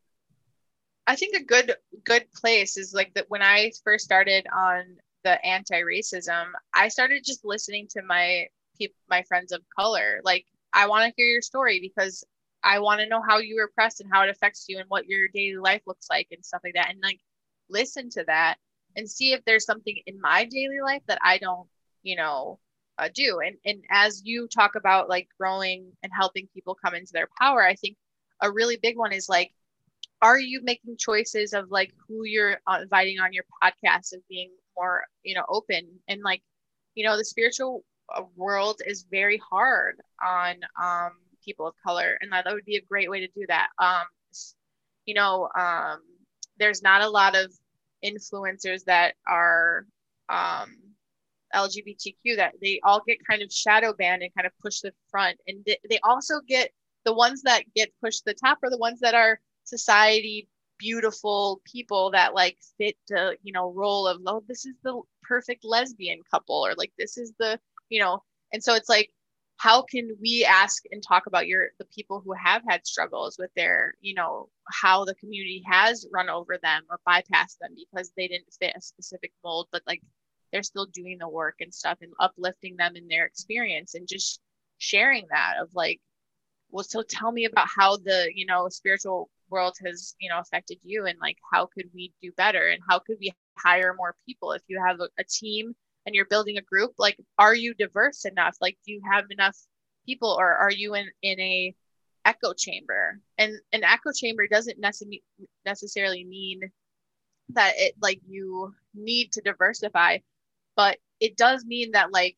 I think a good good place is like that when I first started on the anti-racism, I started just listening to my people my friends of color. Like I want to hear your story because I want to know how you were oppressed and how it affects you and what your daily life looks like and stuff like that. And like listen to that and see if there's something in my daily life that I don't, you know, uh, do and and as you talk about like growing and helping people come into their power i think a really big one is like are you making choices of like who you're uh, inviting on your podcast of being more you know open and like you know the spiritual uh, world is very hard on um people of color and that, that would be a great way to do that um you know um there's not a lot of influencers that are um LGBTQ that they all get kind of shadow banned and kind of push the front. And they, they also get the ones that get pushed the top are the ones that are society beautiful people that like fit the you know role of oh this is the perfect lesbian couple or like this is the you know and so it's like how can we ask and talk about your the people who have had struggles with their you know how the community has run over them or bypassed them because they didn't fit a specific mold but like they're still doing the work and stuff and uplifting them in their experience and just sharing that of like well so tell me about how the you know spiritual world has you know affected you and like how could we do better? And how could we hire more people? If you have a, a team and you're building a group like are you diverse enough? Like do you have enough people or are you in in a echo chamber? And an echo chamber doesn't necessarily mean that it like you need to diversify but it does mean that like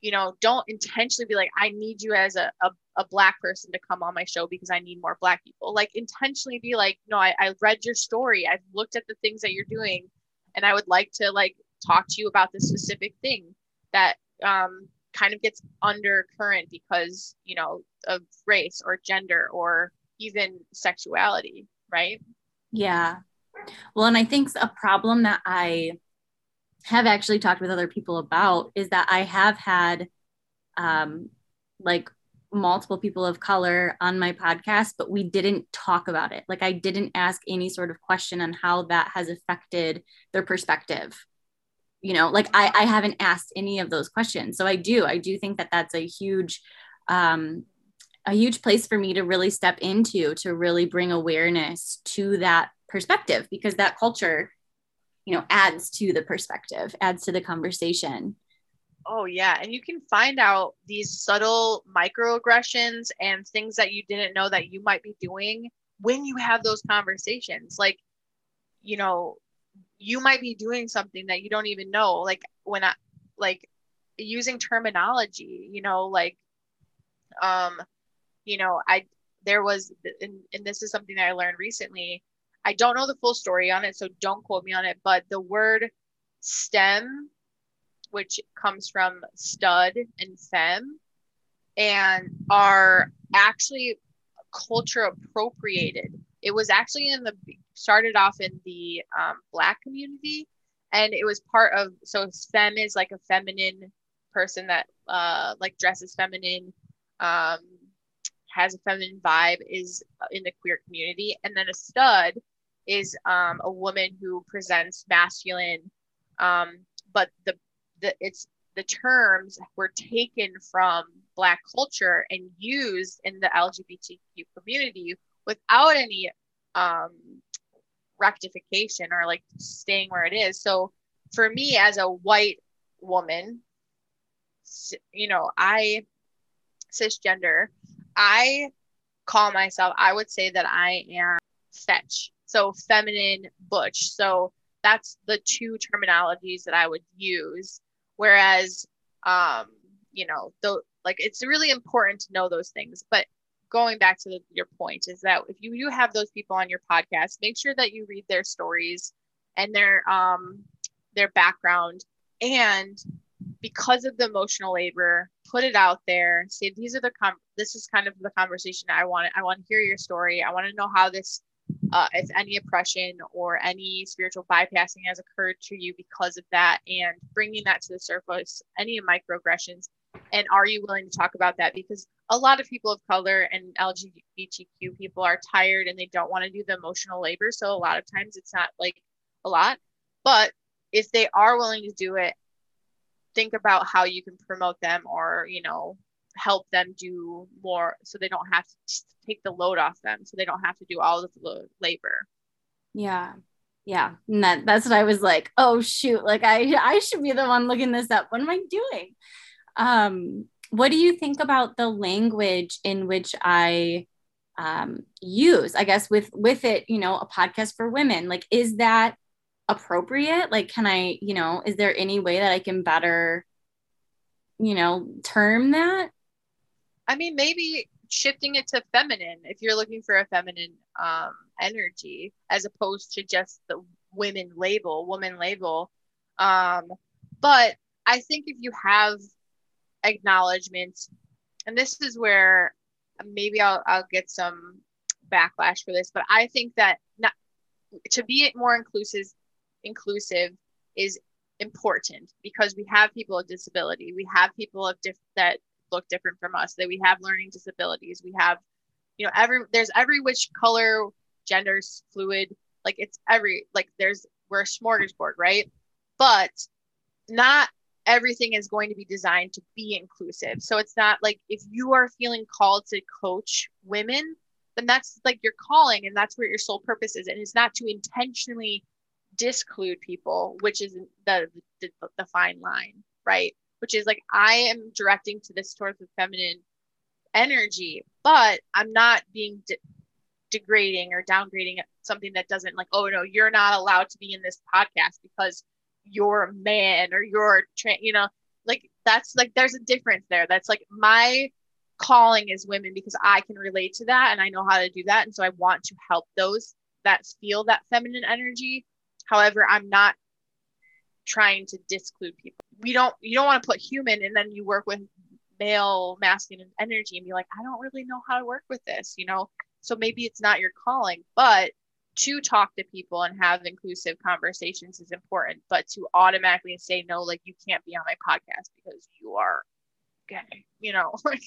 you know don't intentionally be like i need you as a, a, a, black person to come on my show because i need more black people. Like intentionally be like no I, I read your story. I've looked at the things that you're doing and i would like to like talk to you about this specific thing that um, kind of gets undercurrent because you know of race or gender or even sexuality right? Yeah. Well and i think a problem that i have actually talked with other people about is that I have had um, like multiple people of color on my podcast, but we didn't talk about it. Like I didn't ask any sort of question on how that has affected their perspective. You know, like I, I haven't asked any of those questions. So I do, I do think that that's a huge, um, a huge place for me to really step into to really bring awareness to that perspective because that culture you know adds to the perspective adds to the conversation oh yeah and you can find out these subtle microaggressions and things that you didn't know that you might be doing when you have those conversations like you know you might be doing something that you don't even know like when i like using terminology you know like um you know i there was and, and this is something that i learned recently I don't know the full story on it, so don't quote me on it. But the word STEM, which comes from stud and fem, and are actually culture appropriated. It was actually in the started off in the um, black community, and it was part of so fem is like a feminine person that uh, like dresses feminine. Um, has a feminine vibe is in the queer community and then a stud is um, a woman who presents masculine, um, but the, the it's the terms were taken from Black culture and used in the LGBTQ community without any um, rectification or like staying where it is. So for me as a white woman, you know, I cisgender, I call myself, I would say that I am fetch so feminine, butch. So that's the two terminologies that I would use. Whereas, um, you know, like it's really important to know those things. But going back to the, your point is that if you do have those people on your podcast, make sure that you read their stories and their um their background. And because of the emotional labor put it out there. Say these are the com- this is kind of the conversation i want i want to hear your story. I want to know how this uh, if any oppression or any spiritual bypassing has occurred to you because of that and bringing that to the surface any microaggressions. And are you willing to talk about that? Because a lot of people of color and lgbtq people are tired and they don't want to do the emotional labor. So a lot of times it's not like a lot. But if they are willing to do it think about how you can promote them or you know help them do more so they don't have to take the load off them so they don't have to do all of the labor yeah yeah and that, that's what i was like oh shoot like i i should be the one looking this up what am i doing um, what do you think about the language in which I um, use? I guess with with it, you know, a podcast for women. Like, is that appropriate? Like, can I, you know, is there any way that I can better, you know, term that? I mean, maybe shifting it to feminine if you're looking for a feminine um, energy as opposed to just the women label, woman label. Um, but I think if you have acknowledgement, and this is where maybe I'll, I'll get some backlash for this, but I think that not to be more inclusive, inclusive is important because we have people with disability, we have people of diff- that look different from us, that we have learning disabilities, we have, you know, every there's every which color, genders, fluid, like it's every like there's we're a smorgasbord, right? But not everything is going to be designed to be inclusive. So it's not like if you are feeling called to coach women, then that's like your calling and that's where your sole purpose is. And it's not to intentionally disclude people, which is the, the, the fine line, right? Which is like I am directing to this towards the feminine energy, but I'm not being de- degrading or downgrading something that doesn't like, oh no, you're not allowed to be in this podcast because you're a man or you're tra- you know like that's like there's a difference there. That's like my calling is women because i can relate to that and i know how to do that. And so i want to help those that feel that feminine energy. However i'm not trying to disclude people we don't you don't want to put human and then you work with male masculine energy and be like i don't really know how to work with this you know so maybe it's not your calling but to talk to people and have inclusive conversations is important, but to automatically say no, like you can't be on my podcast because you are gay, you know, like,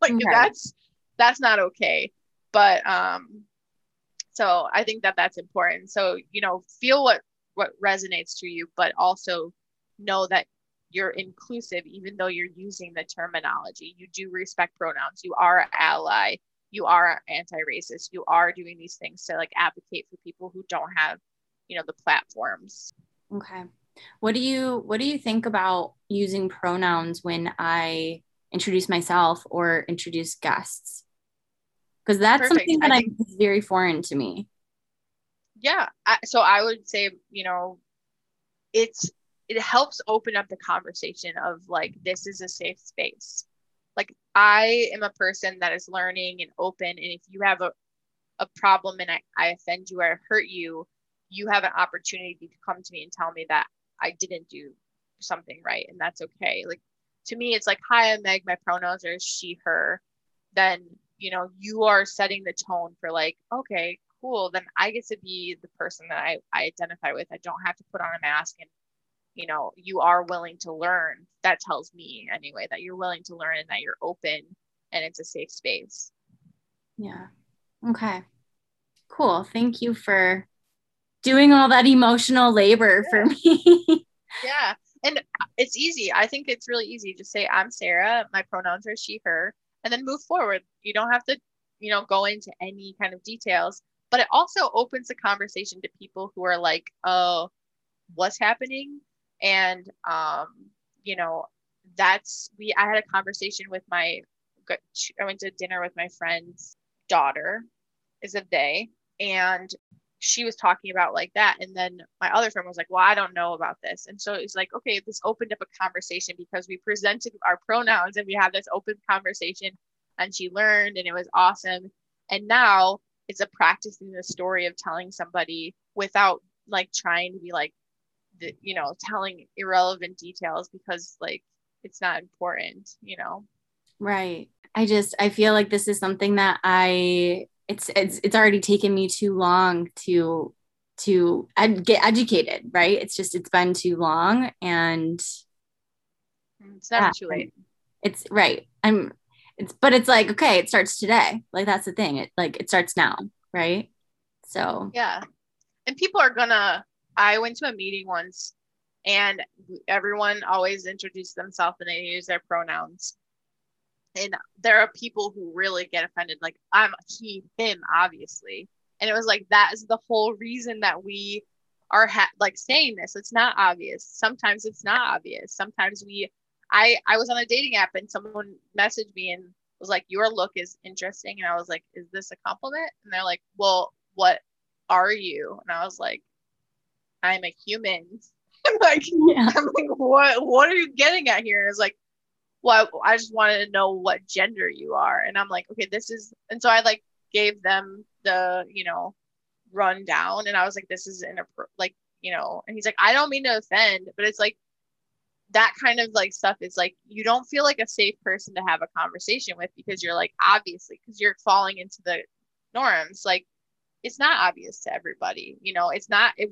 like okay. that's that's not okay. But um, so I think that that's important. So you know, feel what what resonates to you, but also know that you're inclusive, even though you're using the terminology. You do respect pronouns. You are ally. You are anti-racist. You are doing these things to like advocate for people who don't have you know the platforms. Okay. What do you what do you think about using pronouns when i introduce myself or introduce guests? Because that's Perfect. something that I think, I'm very foreign to me. Yeah. I, so i would say you know it's it helps open up the conversation of like this is a safe space like I am a person that is learning and open. And if you have a, a problem and I, I offend you or I hurt you, you have an opportunity to come to me and tell me that I didn't do something right. And that's okay. Like to me, it's like, hi, I'm Meg. My pronouns are she, her. Then, you know, you are setting the tone for like, okay, cool. Then I get to be the person that I, I identify with. I don't have to put on a mask and you know you are willing to learn that tells me anyway that you're willing to learn and that you're open and it's a safe space. Yeah. Okay. Cool. Thank you for doing all that emotional labor yeah. for me. Yeah. And it's easy. I think it's really easy. Just say i'm sarah. My pronouns are she her and then move forward. You don't have to you know go into any kind of details but it also opens the conversation to people who are like oh what's happening and um, you know that's we i had a conversation with my i went to dinner with my friend's daughter is a they and she was talking about like that. And then my other friend was like well i don't know about this. And so it's like okay this opened up a conversation because we presented our pronouns and we had this open conversation and she learned and it was awesome. And now it's a practicing the story of telling somebody without like trying to be like you know telling irrelevant details because like it's not important you know? Right. I just i feel like this is something that i it's it's it's already taken me too long to to ed- get educated right? It's just it's been too long and it's never yeah, too late. It's right. I'm it's but it's like okay it starts today. Like that's the thing. It like it starts now right? So yeah. And people are gonna I went to a meeting once and everyone always introduced themselves and they use their pronouns. And there are people who really get offended, like I'm he, him, obviously. And it was like that is the whole reason that we are ha- like saying this. It's not obvious. Sometimes it's not obvious. Sometimes we I I was on a dating app and someone messaged me and was like, "Your look is interesting," and I was like, "Is this a compliment?" And they're like, "Well, what are you?" And I was like, "I'm a human." I'm like, yeah. I'm like, what what are you getting at here? And it's like, well, I, I just wanted to know what gender you are, and I'm like, okay, this is, and so I like gave them the you know rundown, and I was like, this is in a like you know, and he's like, I don't mean to offend, but it's like that kind of like stuff is like you don't feel like a safe person to have a conversation with because you're like obviously because you're falling into the norms like it's not obvious to everybody you know it's not it,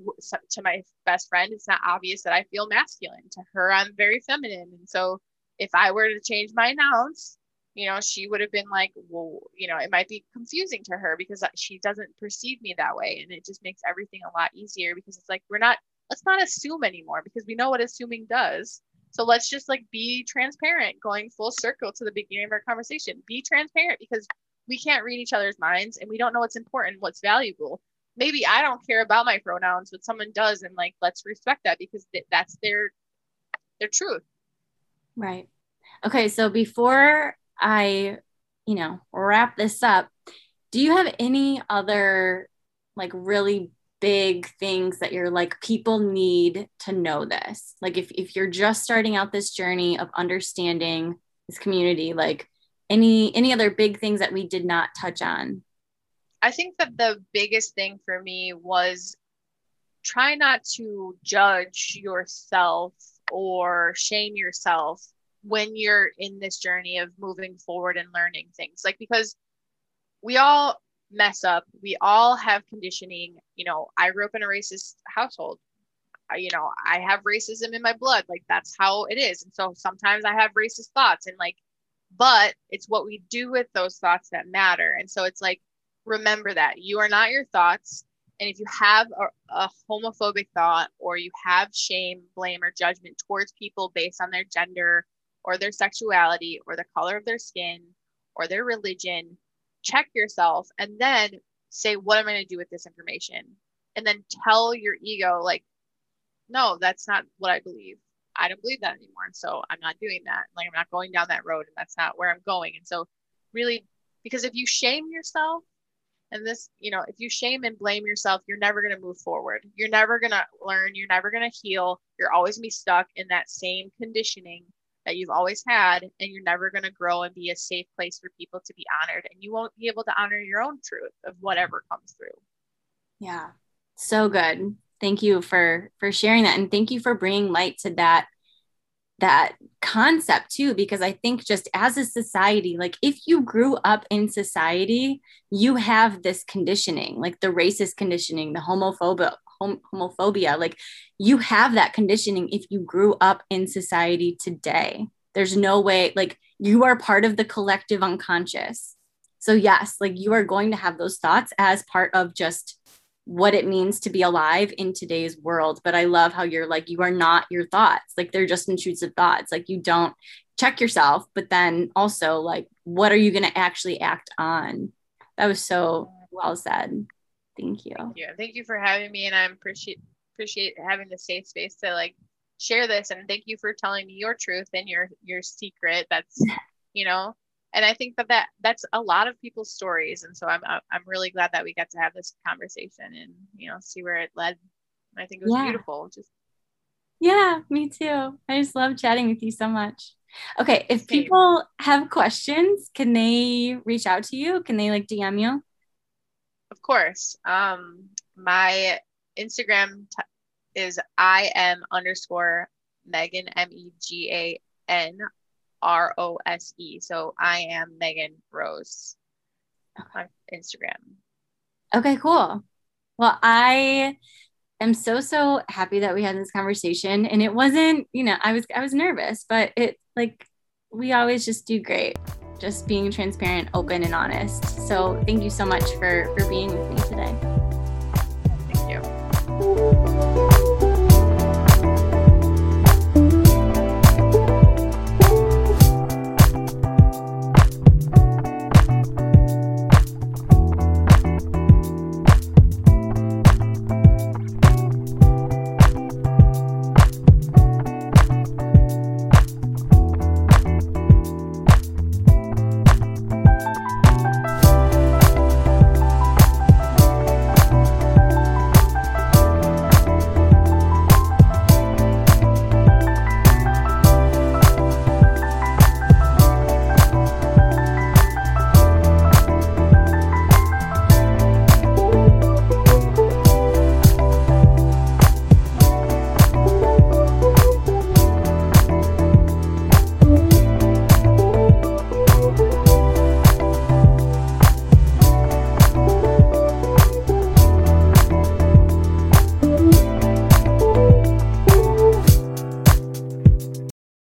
to my best friend it's not obvious that i feel masculine. To her i'm very feminine. And so if i were to change my nouns you know she would have been like well you know it might be confusing to her because uh, she doesn't perceive me that way. And it just makes everything a lot easier because it's like we're not let's not assume anymore because we know what assuming does. So let's just like be transparent, going full circle to the beginning of our conversation. Be transparent because we can't read each other's minds and we don't know what's important, what's valuable. Maybe I don't care about my pronouns, but someone does, and like let's respect that because th- that's their their truth. Right. Okay. So before I, you know, wrap this up, do you have any other like really big things that you're like people need to know this like if, if you're just starting out this journey of understanding this community like any any other big things that we did not touch on i think that the biggest thing for me was try not to judge yourself or shame yourself when you're in this journey of moving forward and learning things like because we all mess up. We all have conditioning. You know, I grew up in a racist household. You know, I have racism in my blood. Like that's how it is. And so sometimes I have racist thoughts and like, but it's what we do with those thoughts that matter. And so it's like, remember that you are not your thoughts. And if you have a, a homophobic thought or you have shame, blame, or judgment towards people based on their gender or their sexuality or the color of their skin or their religion, check yourself and then say what am i going to do with this information and then tell your ego like no that's not what i believe i don't believe that anymore and so i'm not doing that. Like i'm not going down that road and that's not where i'm going. And so really because if you shame yourself and this you know if you shame and blame yourself you're never going to move forward. You're never going to learn. You're never going to heal. You're always going to be stuck in that same conditioning that you've always had and you're never going to grow and be a safe place for people to be honored and you won't be able to honor your own truth of whatever comes through. Yeah. So good thank you for for sharing that. And thank you for bringing light to that that concept too because i think just as a society like if you grew up in society you have this conditioning like the racist conditioning the homophobic hom- homophobia like you have that conditioning if you grew up in society today. There's no way like you are part of the collective unconscious. So yes like you are going to have those thoughts as part of just what it means to be alive in today's world but i love how you're like you are not your thoughts like they're just intrusive thoughts like you don't check yourself but then also like what are you going to actually act on that was so well said Thank you. Thank you. Thank you for having me, and I appreciate appreciate having the safe space to like share this. And thank you for telling me your truth and your your secret. That's you know, and I think that, that that's a lot of people's stories. And so I'm I'm really glad that we got to have this conversation and you know see where it led. I think it was yeah. beautiful. Just yeah, me too. I just love chatting with you so much. Okay, if Same. people have questions, can they reach out to you? Can they like DM you? Of course. Um, my Instagram t- is I am underscore Megan M E G A N R O S E. So I am Megan Rose on Instagram. Okay, cool. Well, I am so so happy that we had this conversation and it wasn't, you know, I was I was nervous, but it like we always just do great just being transparent, open, and honest. So thank you so much for for being with me today. Thank you.